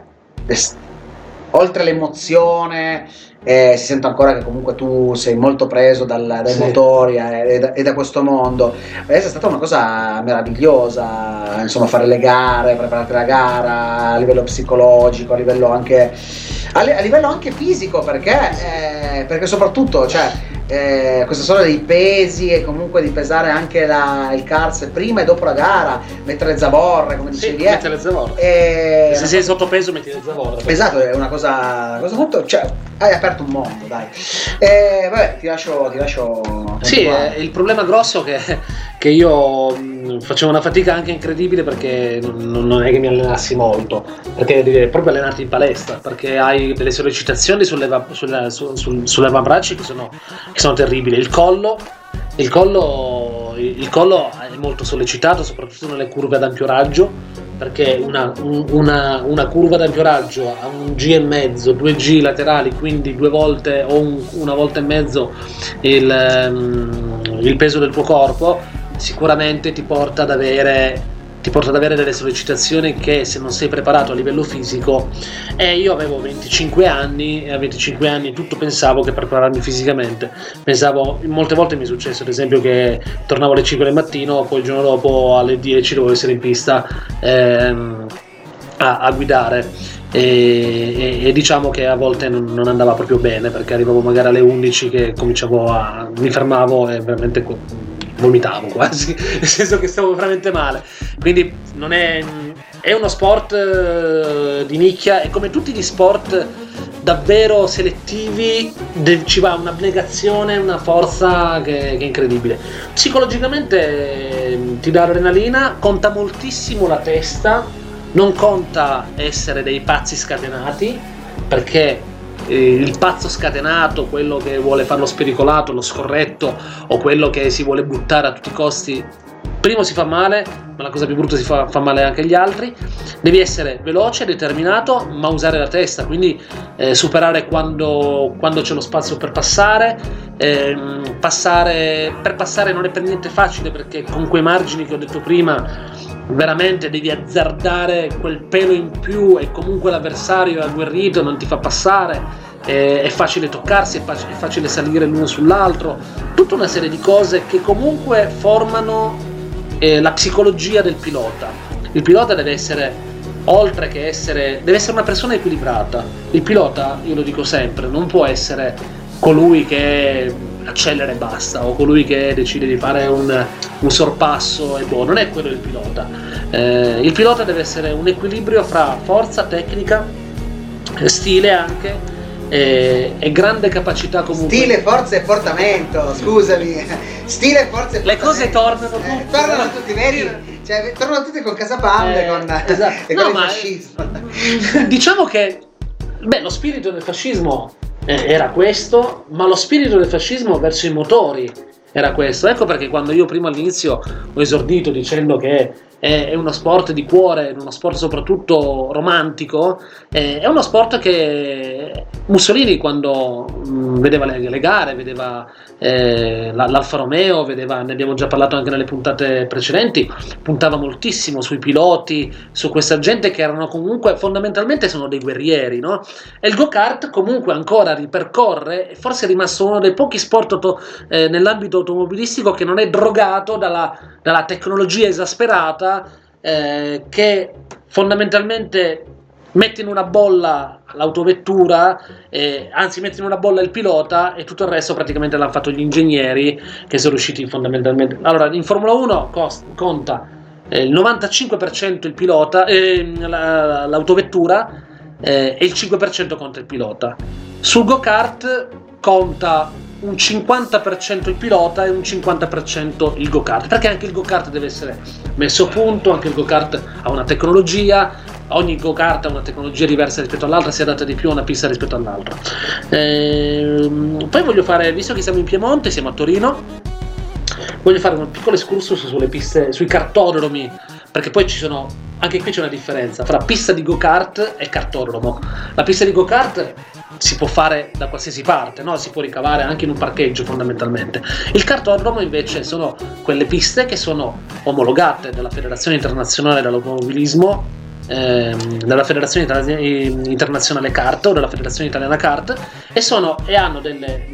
Speaker 1: oltre l'emozione, eh, si sente ancora che comunque tu sei molto preso dal- dai
Speaker 2: Sì.
Speaker 1: motori eh, e, da, e da questo mondo. È stata una cosa meravigliosa, insomma, fare le gare, preparare la gara a livello psicologico, a livello anche, a, a livello anche fisico, perché, eh, perché soprattutto, cioè, eh, questa storia dei pesi e comunque di pesare anche la- il cars prima e dopo la gara, mettere le zavorre, come
Speaker 2: Sì,
Speaker 1: dicevi, eh.
Speaker 2: metti le zavorre.
Speaker 1: Eh,
Speaker 2: Se sei sottopeso metti le zavorre.
Speaker 1: Esatto, è una cosa, una cosa molto. Cioè, hai aperto un mondo, dai. Eh, vabbè, ti lascio. Ti lascio
Speaker 2: Sì, eh, il problema grosso che, che io mh, facevo una fatica anche incredibile perché non, non è che mi allenassi molto, perché devi proprio allenarti in palestra, perché hai delle sollecitazioni sulle, sulle, su- sul- sulle avambracci che sono, che sono terribili. Il collo, il collo, il collo è molto sollecitato, soprattutto nelle curve ad ampio raggio. Perché una, un- una- una curva ad ampio raggio a un G e mezzo, due G laterali, quindi due volte o un- una volta e mezzo il, ehm, il peso del tuo corpo sicuramente ti porta ad avere ti porta ad avere delle sollecitazioni che se non sei preparato a livello fisico e io avevo 25 anni e a 25 anni tutto pensavo che prepararmi fisicamente pensavo molte volte mi è successo ad esempio che tornavo alle 5 del mattino poi il giorno dopo alle 10 dovevo essere in pista ehm, a, a guidare. E, e- e diciamo che a volte non, non andava proprio bene perché arrivavo magari alle 11 che cominciavo a mi fermavo e veramente vomitavo quasi [LAUGHS] nel senso che stavo veramente male. Quindi non è, è uno sport eh, di nicchia e come tutti gli sport davvero selettivi ci va un'abnegazione una forza che, che è incredibile. Psicologicamente eh, ti dà adrenalina conta moltissimo la testa non conta essere dei pazzi scatenati perché eh, il pazzo scatenato, quello che vuole fare lo spericolato, lo scorretto o quello che si vuole buttare a tutti i costi, primo si fa male, ma la cosa più brutta si fa, fa male anche agli altri. Devi essere veloce, determinato, ma usare la testa, quindi eh, superare quando, quando c'è lo spazio per passare. ehm, passare. Per passare non è per niente facile perché con quei margini che ho detto prima veramente devi azzardare quel pelo in più e comunque l'avversario è agguerrito, non ti fa passare, eh, è facile toccarsi, è facile salire l'uno sull'altro, tutta una serie di cose che comunque formano eh, la psicologia del pilota. Il pilota deve essere, oltre che essere, deve essere una persona equilibrata. Il pilota, io lo dico sempre, non può essere colui che accelera e basta o colui che decide di fare un, un sorpasso e boh, non è quello il pilota. Eh, il pilota deve essere un equilibrio fra forza, tecnica, stile anche e, e grande capacità comunque.
Speaker 1: Stile, forza e portamento, scusami. Stile, forza e
Speaker 2: Le
Speaker 1: portamento.
Speaker 2: cose tornano
Speaker 1: Eh,
Speaker 2: tutte.
Speaker 1: tornano tutti, vedi? Cioè, tornano tutti con Casapande,
Speaker 2: Eh,
Speaker 1: con,
Speaker 2: esatto. [LAUGHS]
Speaker 1: e con
Speaker 2: No,
Speaker 1: il
Speaker 2: ma-
Speaker 1: fascismo. [LAUGHS]
Speaker 2: diciamo che beh, lo spirito del fascismo eh, era questo, ma lo spirito del fascismo verso i motori era questo. Ecco perché quando io prima all'inizio ho esordito dicendo che è, uno sport di cuore, uno sport soprattutto romantico, è uno sport che Mussolini quando vedeva le, le gare, vedeva eh, la- l'Alfa Romeo, vedeva, ne abbiamo già parlato anche nelle puntate precedenti, puntava moltissimo sui piloti, su questa gente che erano comunque fondamentalmente sono dei guerrieri, no? E il go-kart comunque ancora ripercorre, forse è rimasto uno dei pochi sport auto- eh, nell'ambito automobilistico che non è drogato dalla, dalla tecnologia esasperata eh, che fondamentalmente mette in una bolla l'autovettura, eh, anzi mette in una bolla il pilota e tutto il resto praticamente l'hanno fatto gli ingegneri che sono riusciti fondamentalmente... Allora, in Formula 1 cost- conta eh, il 95% il pilota, eh, la- l'autovettura eh, e il 5% conta il pilota. Sul go-kart conta un 50% il pilota e un 50% il go-kart, perché anche il go-kart deve essere messo a punto, anche il go-kart ha una tecnologia, ogni go-kart ha una tecnologia diversa rispetto all'altra, si adatta di più a una pista rispetto all'altra. Ehm, poi voglio fare, visto che siamo in Piemonte, siamo a Torino, voglio fare un piccolo excursus sulle piste, sui cartodromi, perché poi ci sono, anche qui c'è una differenza fra pista di go-kart e cartodromo. La pista di go-kart si può fare da qualsiasi parte, no? si può ricavare anche in un parcheggio fondamentalmente. Il cartodromo invece sono quelle piste che sono omologate dalla Federazione Internazionale dell'Automobilismo ehm, dalla Federazione Itali- Internazionale Kart o dalla Federazione Italiana Kart e, sono, e hanno delle,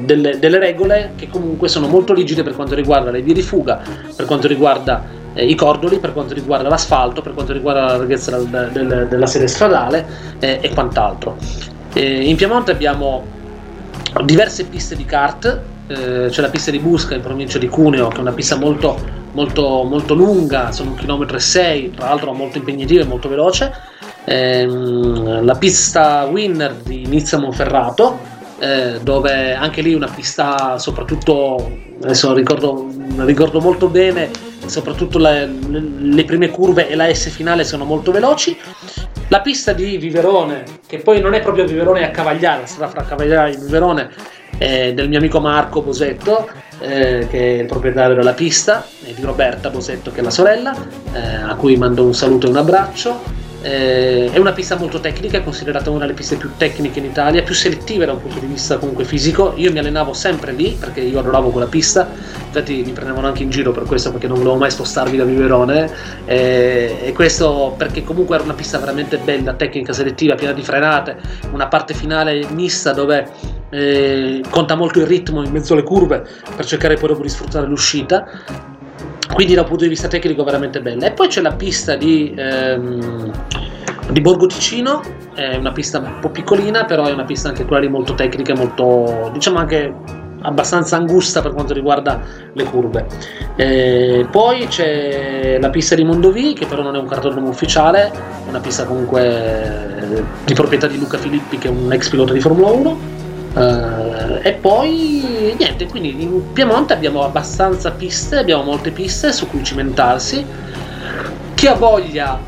Speaker 2: delle- delle regole che comunque sono molto rigide per quanto riguarda le vie di fuga, per quanto riguarda eh, i cordoli, per quanto riguarda l'asfalto, per quanto riguarda la larghezza del- del- della sede stradale eh, e quant'altro. Eh, in Piemonte abbiamo diverse piste di kart, eh, c'è la pista di Busca in provincia di Cuneo, che è una pista molto, molto, molto lunga, sono un chilometro e sei, tra l'altro molto impegnativa e molto veloce. Ehm, la pista Winner di Nizza Monferrato, eh, dove anche lì una pista soprattutto, adesso ricordo, ricordo molto bene, soprattutto le, le- prime curve e la S finale sono molto veloci. La pista di Viverone, che poi non è proprio Viverone a Cavagliare, sarà fra Cavagliare e Viverone, è del mio amico Marco Bosetto, eh, che è il proprietario della pista, e di Roberta Bosetto, che è la sorella, eh, a cui mando un saluto e un abbraccio. Eh, è una pista molto tecnica, è considerata una delle piste più tecniche in Italia, più selettive da un punto di vista comunque fisico. Io mi allenavo sempre lì perché io adoravo quella pista, infatti mi prendevano anche in giro per questo perché non volevo mai spostarmi da Viverone. eh, e questo perché comunque era una pista veramente bella, tecnica, selettiva, piena di frenate, una parte finale mista dove eh, conta molto il ritmo in mezzo alle curve per cercare poi dopo di sfruttare l'uscita quindi da un punto di vista tecnico veramente bella. E poi c'è la pista di, ehm, di Borgo Ticino è una pista un po' piccolina però è una pista anche quella lì molto tecnica molto diciamo anche abbastanza angusta per quanto riguarda le curve. Eh, poi c'è la pista di Mondovì che però non è un cartodromo ufficiale è una pista comunque di proprietà di Luca Filippi che è un ex pilota di Formula 1 eh, e poi niente, quindi in Piemonte abbiamo abbastanza piste, abbiamo molte piste su cui cimentarsi. Chi ha voglia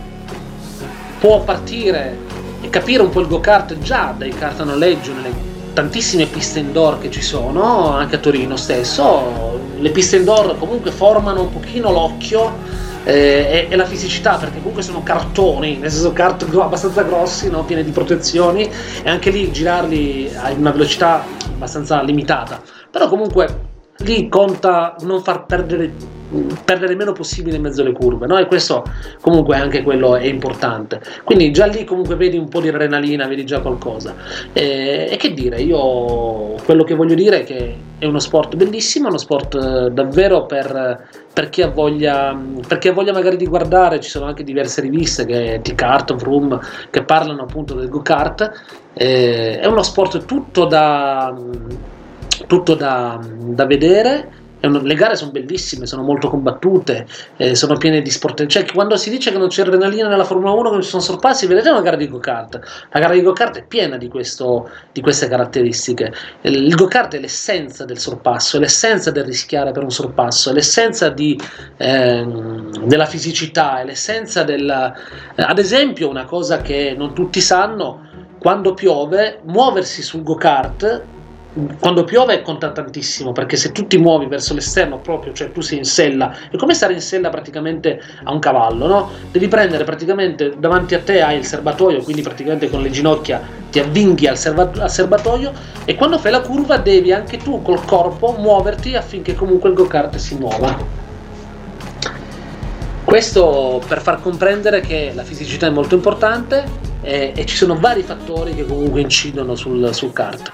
Speaker 2: può partire e capire un po' il go-kart già dai kart a noleggio nelle tantissime piste indoor che ci sono, anche a Torino stesso. Le piste indoor comunque formano un pochino l'occhio eh, e, e la fisicità perché comunque sono cartoni, nel senso gro- abbastanza grossi, no? pieni di protezioni e anche lì girarli a una velocità abbastanza limitata. Però comunque lì conta non far perdere perdere il meno possibile in mezzo alle curve, no? E questo comunque anche quello è importante. Quindi già lì comunque vedi un po' di adrenalina, vedi già qualcosa. E, e che dire, io quello che voglio dire è che è uno sport bellissimo, uno sport eh, davvero per, per chi ha voglia, per chi ha voglia magari di guardare, ci sono anche diverse riviste che T-Kart, Vroom, che parlano appunto del go-kart. Eh, è uno sport tutto da, tutto da, da vedere. Un- le gare sono bellissime, sono molto combattute, eh, sono piene di sport. Cioè, quando si dice che non c'è adrenalina nella Formula 1, che non ci sono sorpassi, vedete una gara di go-kart. La gara di go-kart è piena di, questo- di queste caratteristiche. Il go-kart è l'essenza del sorpasso, è l'essenza del rischiare per un sorpasso, è l'essenza di, ehm, della fisicità, è l'essenza del... eh, ad esempio, una cosa che non tutti sanno, quando piove, muoversi sul go-kart quando piove conta tantissimo perché se tu ti muovi verso l'esterno proprio, cioè tu sei in sella, è come stare in sella praticamente a un cavallo, no? Devi prendere praticamente davanti a te hai il serbatoio, quindi praticamente con le ginocchia ti avvinghi al, serva- al serbatoio e quando fai la curva devi anche tu col corpo muoverti affinché comunque il go-kart si muova. Questo per far comprendere che la fisicità è molto importante e, e ci sono vari fattori che comunque incidono sul, sul kart.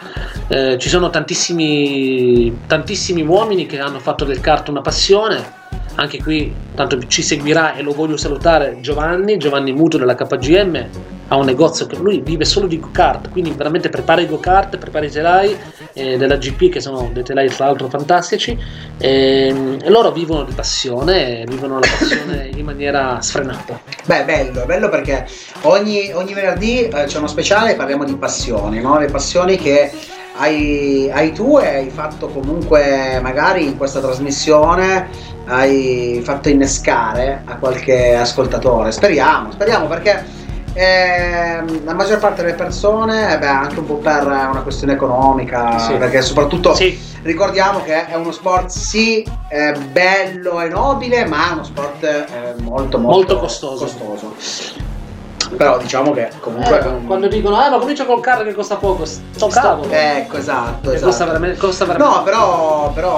Speaker 2: Eh, ci sono tantissimi, tantissimi uomini che hanno fatto del kart una passione. Anche qui, tanto ci seguirà e lo voglio salutare Giovanni, Giovanni Muto della KGM, ha un negozio che lui vive solo di go-kart, quindi veramente prepara i go-kart, prepara i telai eh, della GP che sono dei telai tra l'altro fantastici e, e loro vivono di passione, vivono la passione [COUGHS] in maniera sfrenata.
Speaker 1: Beh, bello, bello perché ogni, ogni venerdì eh, c'è uno speciale e parliamo di passioni, no? Le passioni che hai, hai tu e hai fatto comunque magari in questa trasmissione hai fatto innescare a qualche ascoltatore. Speriamo, speriamo perché ehm, la maggior parte delle persone, eh beh, anche un po' per una questione economica,
Speaker 2: Sì.
Speaker 1: perché soprattutto
Speaker 2: Sì,
Speaker 1: ricordiamo che è uno sport sì eh, bello e nobile, ma è uno sport eh, molto, molto,
Speaker 2: Molto costoso.
Speaker 1: costoso. Però diciamo che comunque...
Speaker 2: Eh, quando dicono, eh, ma comincia col carro che costa poco, sto cavolo.
Speaker 1: Ecco, esatto, esatto.
Speaker 2: costa veramente, costa veramente.
Speaker 1: No, però, però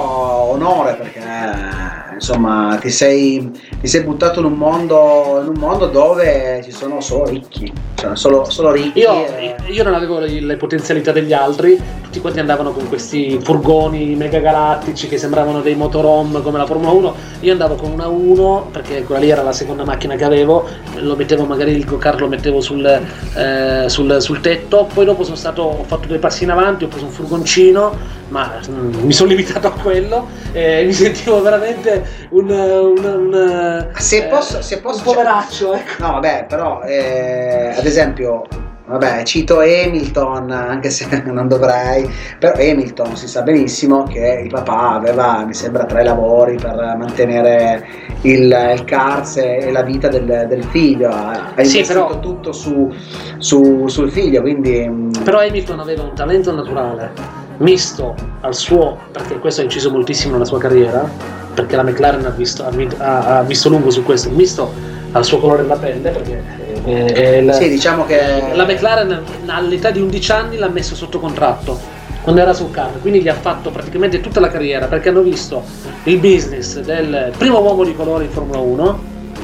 Speaker 1: onore perché eh, insomma ti sei, ti sei buttato in un, mondo, in un mondo dove ci sono solo ricchi, cioè solo, solo ricchi.
Speaker 2: Io,
Speaker 1: e-
Speaker 2: io non avevo le, potenzialità degli altri, tutti quanti andavano con questi furgoni mega galattici che sembravano dei motorhome come la Formula 1. Io andavo con una 1 perché quella lì era la seconda macchina che avevo, lo mettevo magari il go-kart lo mettevo sul, eh, sul, sul tetto, poi dopo sono stato, ho fatto dei passi in avanti, ho preso un furgoncino, ma mm, mi sono limitato a quello e mi sentivo veramente un, un, un,
Speaker 1: Se
Speaker 2: eh,
Speaker 1: posso- se posso-
Speaker 2: un poveraccio, ecco.
Speaker 1: No, vabbè, però eh, ad esempio, vabbè, cito Hamilton, anche se [LAUGHS] non dovrei, però Hamilton si sa benissimo che il papà aveva, mi sembra, tre lavori per mantenere il, il cars e la vita del, del figlio, ha, ha
Speaker 2: Sì,
Speaker 1: investito
Speaker 2: però-
Speaker 1: tutto su, su- sul figlio, quindi... mm,
Speaker 2: Però Hamilton aveva un talento naturale misto al suo, perché questo ha inciso moltissimo nella sua carriera, perché la McLaren ha visto, ha, ha- visto lungo su questo, misto al suo colore della pelle, perché eh, è il-
Speaker 1: Sì, diciamo che...
Speaker 2: la McLaren all'età di 11 anni l'ha messo sotto contratto quando era sul carro, quindi gli ha fatto praticamente tutta la carriera perché hanno visto il business del primo uomo di colore in Formula 1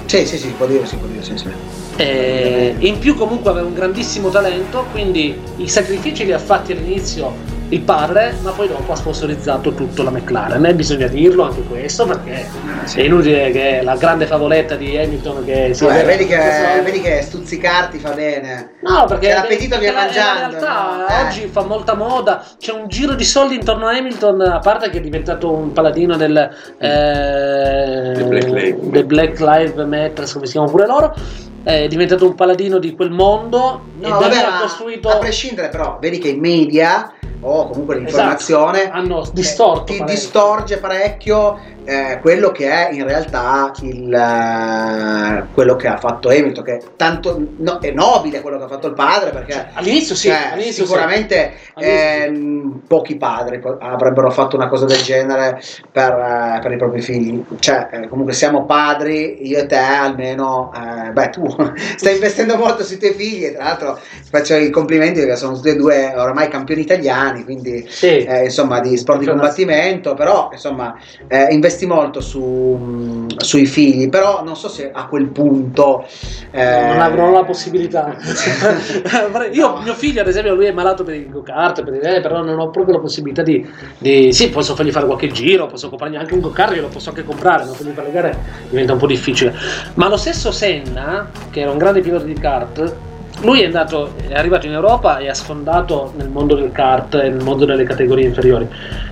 Speaker 1: Sì, sì, sì, si può dire, si può dire, sì, sì.
Speaker 2: e in più comunque aveva un grandissimo talento, quindi i sacrifici li ha fatti all'inizio il padre, ma poi dopo ha sponsorizzato tutto la McLaren. E bisogna dirlo anche questo perché è inutile che la grande favoletta di Hamilton che si
Speaker 1: Vabbè, vedi, che, vedi che stuzzicarti fa bene.
Speaker 2: No, perché
Speaker 1: Che l'appetito viene
Speaker 2: perché
Speaker 1: mangiando,
Speaker 2: In realtà?
Speaker 1: Eh.
Speaker 2: oggi fa molta moda, c'è un giro di soldi intorno a Hamilton, a parte che è diventato un paladino del, eh,
Speaker 3: Black Lives
Speaker 2: del Black Lives Matter, come si chiamano pure loro. È diventato un paladino di quel mondo e
Speaker 1: No,
Speaker 2: lì
Speaker 1: vabbè,
Speaker 2: ha costruito.
Speaker 1: a prescindere però, vedi che i media o comunque l'informazione
Speaker 2: Esatto, hanno distorto
Speaker 1: ti
Speaker 2: parecchio.
Speaker 1: distorge parecchio eh, quello che è in realtà il, eh, quello che ha fatto Hamilton, che tanto no- è nobile quello che ha fatto il padre perché
Speaker 2: All'inizio sì,
Speaker 1: cioè,
Speaker 2: all'inizio sì.
Speaker 1: sicuramente
Speaker 2: All'inizio
Speaker 1: ehm, pochi padri avrebbero fatto una cosa del genere per, eh, per i propri figli. Cioè, eh, comunque siamo padri, io e te almeno, eh, beh, tu [LAUGHS] stai investendo molto sui tuoi figli e tra l'altro faccio i complimenti perché sono tutti e due oramai campioni italiani, quindi
Speaker 2: Sì.
Speaker 1: eh, insomma di sport di combattimento, però insomma eh, investi molto su, mh, sui figli, però non so se a quel punto... eh,
Speaker 2: non avrò la possibilità. [LAUGHS] [LAUGHS] Io,
Speaker 1: No.
Speaker 2: mio figlio, ad esempio, lui è malato per il go-kart, per il- eh, però non ho proprio la possibilità di, di- Sì, posso fargli fare qualche giro, posso comprargli anche un go-kart, io lo posso anche comprare, ma quindi per le gare diventa un po' difficile. Ma lo stesso Senna, che era un grande pilota di kart, lui è, andato, è arrivato in Europa e ha sfondato nel mondo del kart e nel mondo delle categorie inferiori.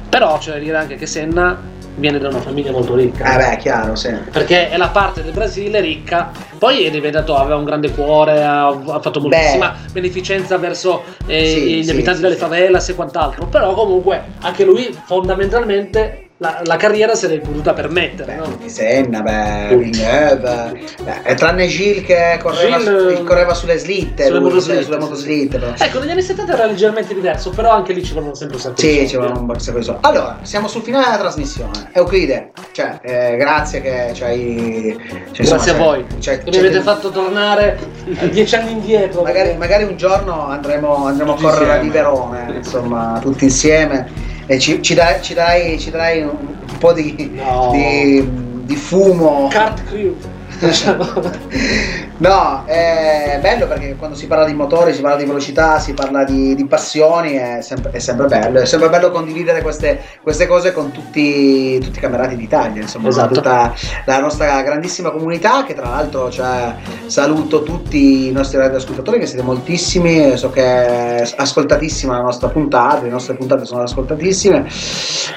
Speaker 2: Però c'è da dire anche che Senna viene da una famiglia molto ricca
Speaker 1: Eh beh, chiaro, sì.
Speaker 2: perché è la parte del Brasile ricca. Poi è diventato, aveva un grande cuore, ha, ha fatto moltissima beneficenza verso eh,
Speaker 1: Sì,
Speaker 2: gli
Speaker 1: sì,
Speaker 2: abitanti
Speaker 1: sì,
Speaker 2: delle favelas e quant'altro. Però comunque anche lui fondamentalmente la, la carriera se l'è potuta permettere.
Speaker 1: Beh,
Speaker 2: no?
Speaker 1: Senna, beh. Villeneuve, beh, e tranne Gilles che correva,
Speaker 2: Gilles,
Speaker 1: su- correva sulle slitte,
Speaker 2: sulle
Speaker 1: lui,
Speaker 2: motoslitte,
Speaker 1: sulle motoslitte, però.
Speaker 2: Ecco, negli anni 70 era leggermente diverso, però anche lì ci volevano sempre un sacco di
Speaker 1: Sì,
Speaker 2: soldi.
Speaker 1: ci vuole un sacco di soldi. Allora, siamo sul finale della trasmissione. Euclide, cioè, eh, grazie che ci hai... cioè,
Speaker 2: Grazie
Speaker 1: insomma,
Speaker 2: a voi
Speaker 1: cioè-
Speaker 2: che mi avete
Speaker 1: che-
Speaker 2: fatto tornare dieci anni indietro.
Speaker 1: Magari,
Speaker 2: perché-
Speaker 1: magari un giorno andremo, andremo a correre a
Speaker 3: insieme.
Speaker 1: Liverone, insomma, tutti insieme. E ci, ci dai, ci dai- ci darai un, un po' di,
Speaker 2: No.
Speaker 1: di, di fumo.
Speaker 2: Kart crew. [LAUGHS]
Speaker 1: No, è bello perché quando si parla di motori, si parla di velocità, si parla di, di passioni, è sempre, è sempre bello. È sempre bello condividere queste, queste cose con tutti, tutti i camerati d'Italia, insomma,
Speaker 2: Esatto.
Speaker 1: tutta la nostra grandissima comunità che tra l'altro cioè, saluto tutti i nostri radioascoltatori che siete moltissimi, so che è ascoltatissima la nostra puntata, le nostre puntate sono ascoltatissime.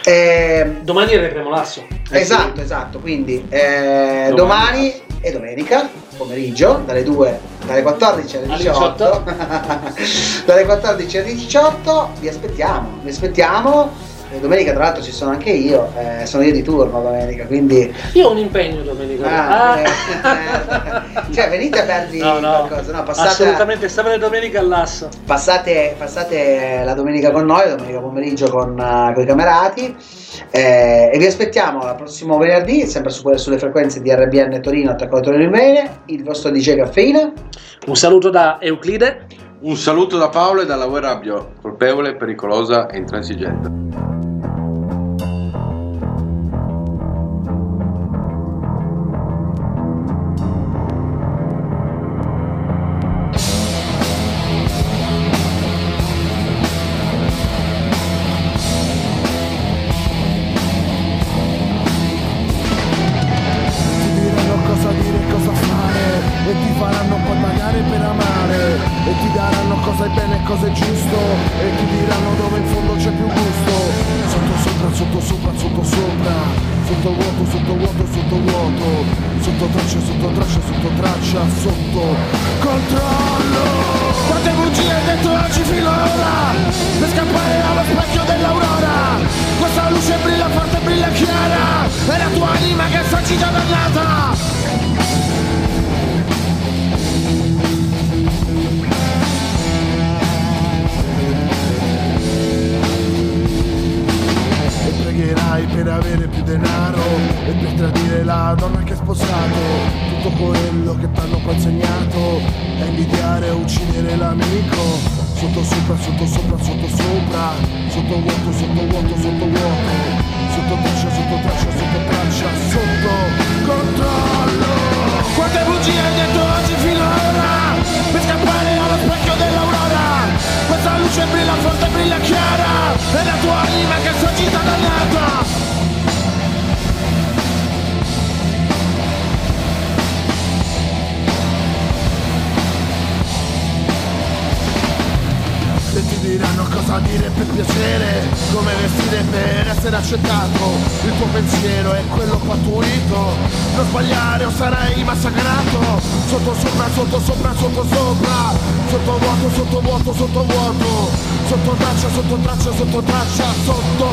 Speaker 1: E,
Speaker 2: Domani repremo l'asso.
Speaker 1: Esatto, esatto, quindi eh,
Speaker 3: Domani.
Speaker 1: domani e domenica pomeriggio dalle 2 dalle 14 alle
Speaker 2: Alle
Speaker 1: 18 [LAUGHS] dalle 14 alle 18 vi aspettiamo vi aspettiamo E domenica tra l'altro ci sono anche io, eh, sono io di turno domenica, quindi...
Speaker 2: Io ho un impegno domenica.
Speaker 1: Ah,
Speaker 2: Ah.
Speaker 1: eh, eh, cioè venite a perdi
Speaker 2: No, no,
Speaker 1: qualcosa, no, passate,
Speaker 2: assolutamente, sabato e domenica all'asso.
Speaker 1: passate, passate la domenica con noi, domenica pomeriggio con, i camerati eh, e vi aspettiamo al prossimo venerdì, sempre su, sulle frequenze di RBN Torino, Attacco Torino in Bene, il vostro DJ Caffeina.
Speaker 2: Un saluto da Euclide.
Speaker 4: Un saluto da Paolo e dalla Web Radio, colpevole, pericolosa e intransigente.
Speaker 5: Accettato Il tuo pensiero è quello pattuito. Non sbagliare o sarai massacrato. Sotto sopra, sotto sopra, sotto sopra. Sotto vuoto, sotto vuoto, sotto vuoto. Sotto traccia, sotto traccia, sotto traccia Sotto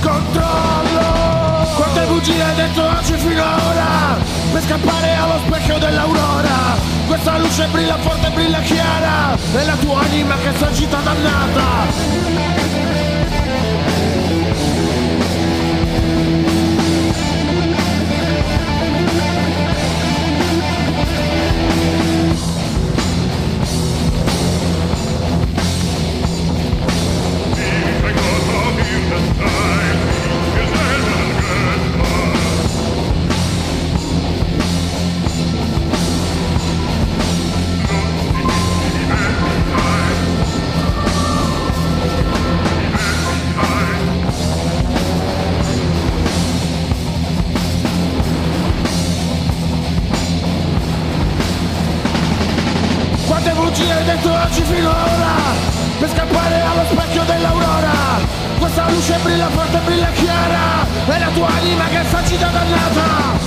Speaker 5: controllo. Quante bugie hai detto oggi finora Per scappare allo specchio dell'aurora. Questa luce brilla forte, brilla chiara. È la tua anima che sta agita dannata oggi finora Per scappare allo specchio dell'aurora. Questa luce brilla forte, brilla chiara È la tua anima che sta agita dannata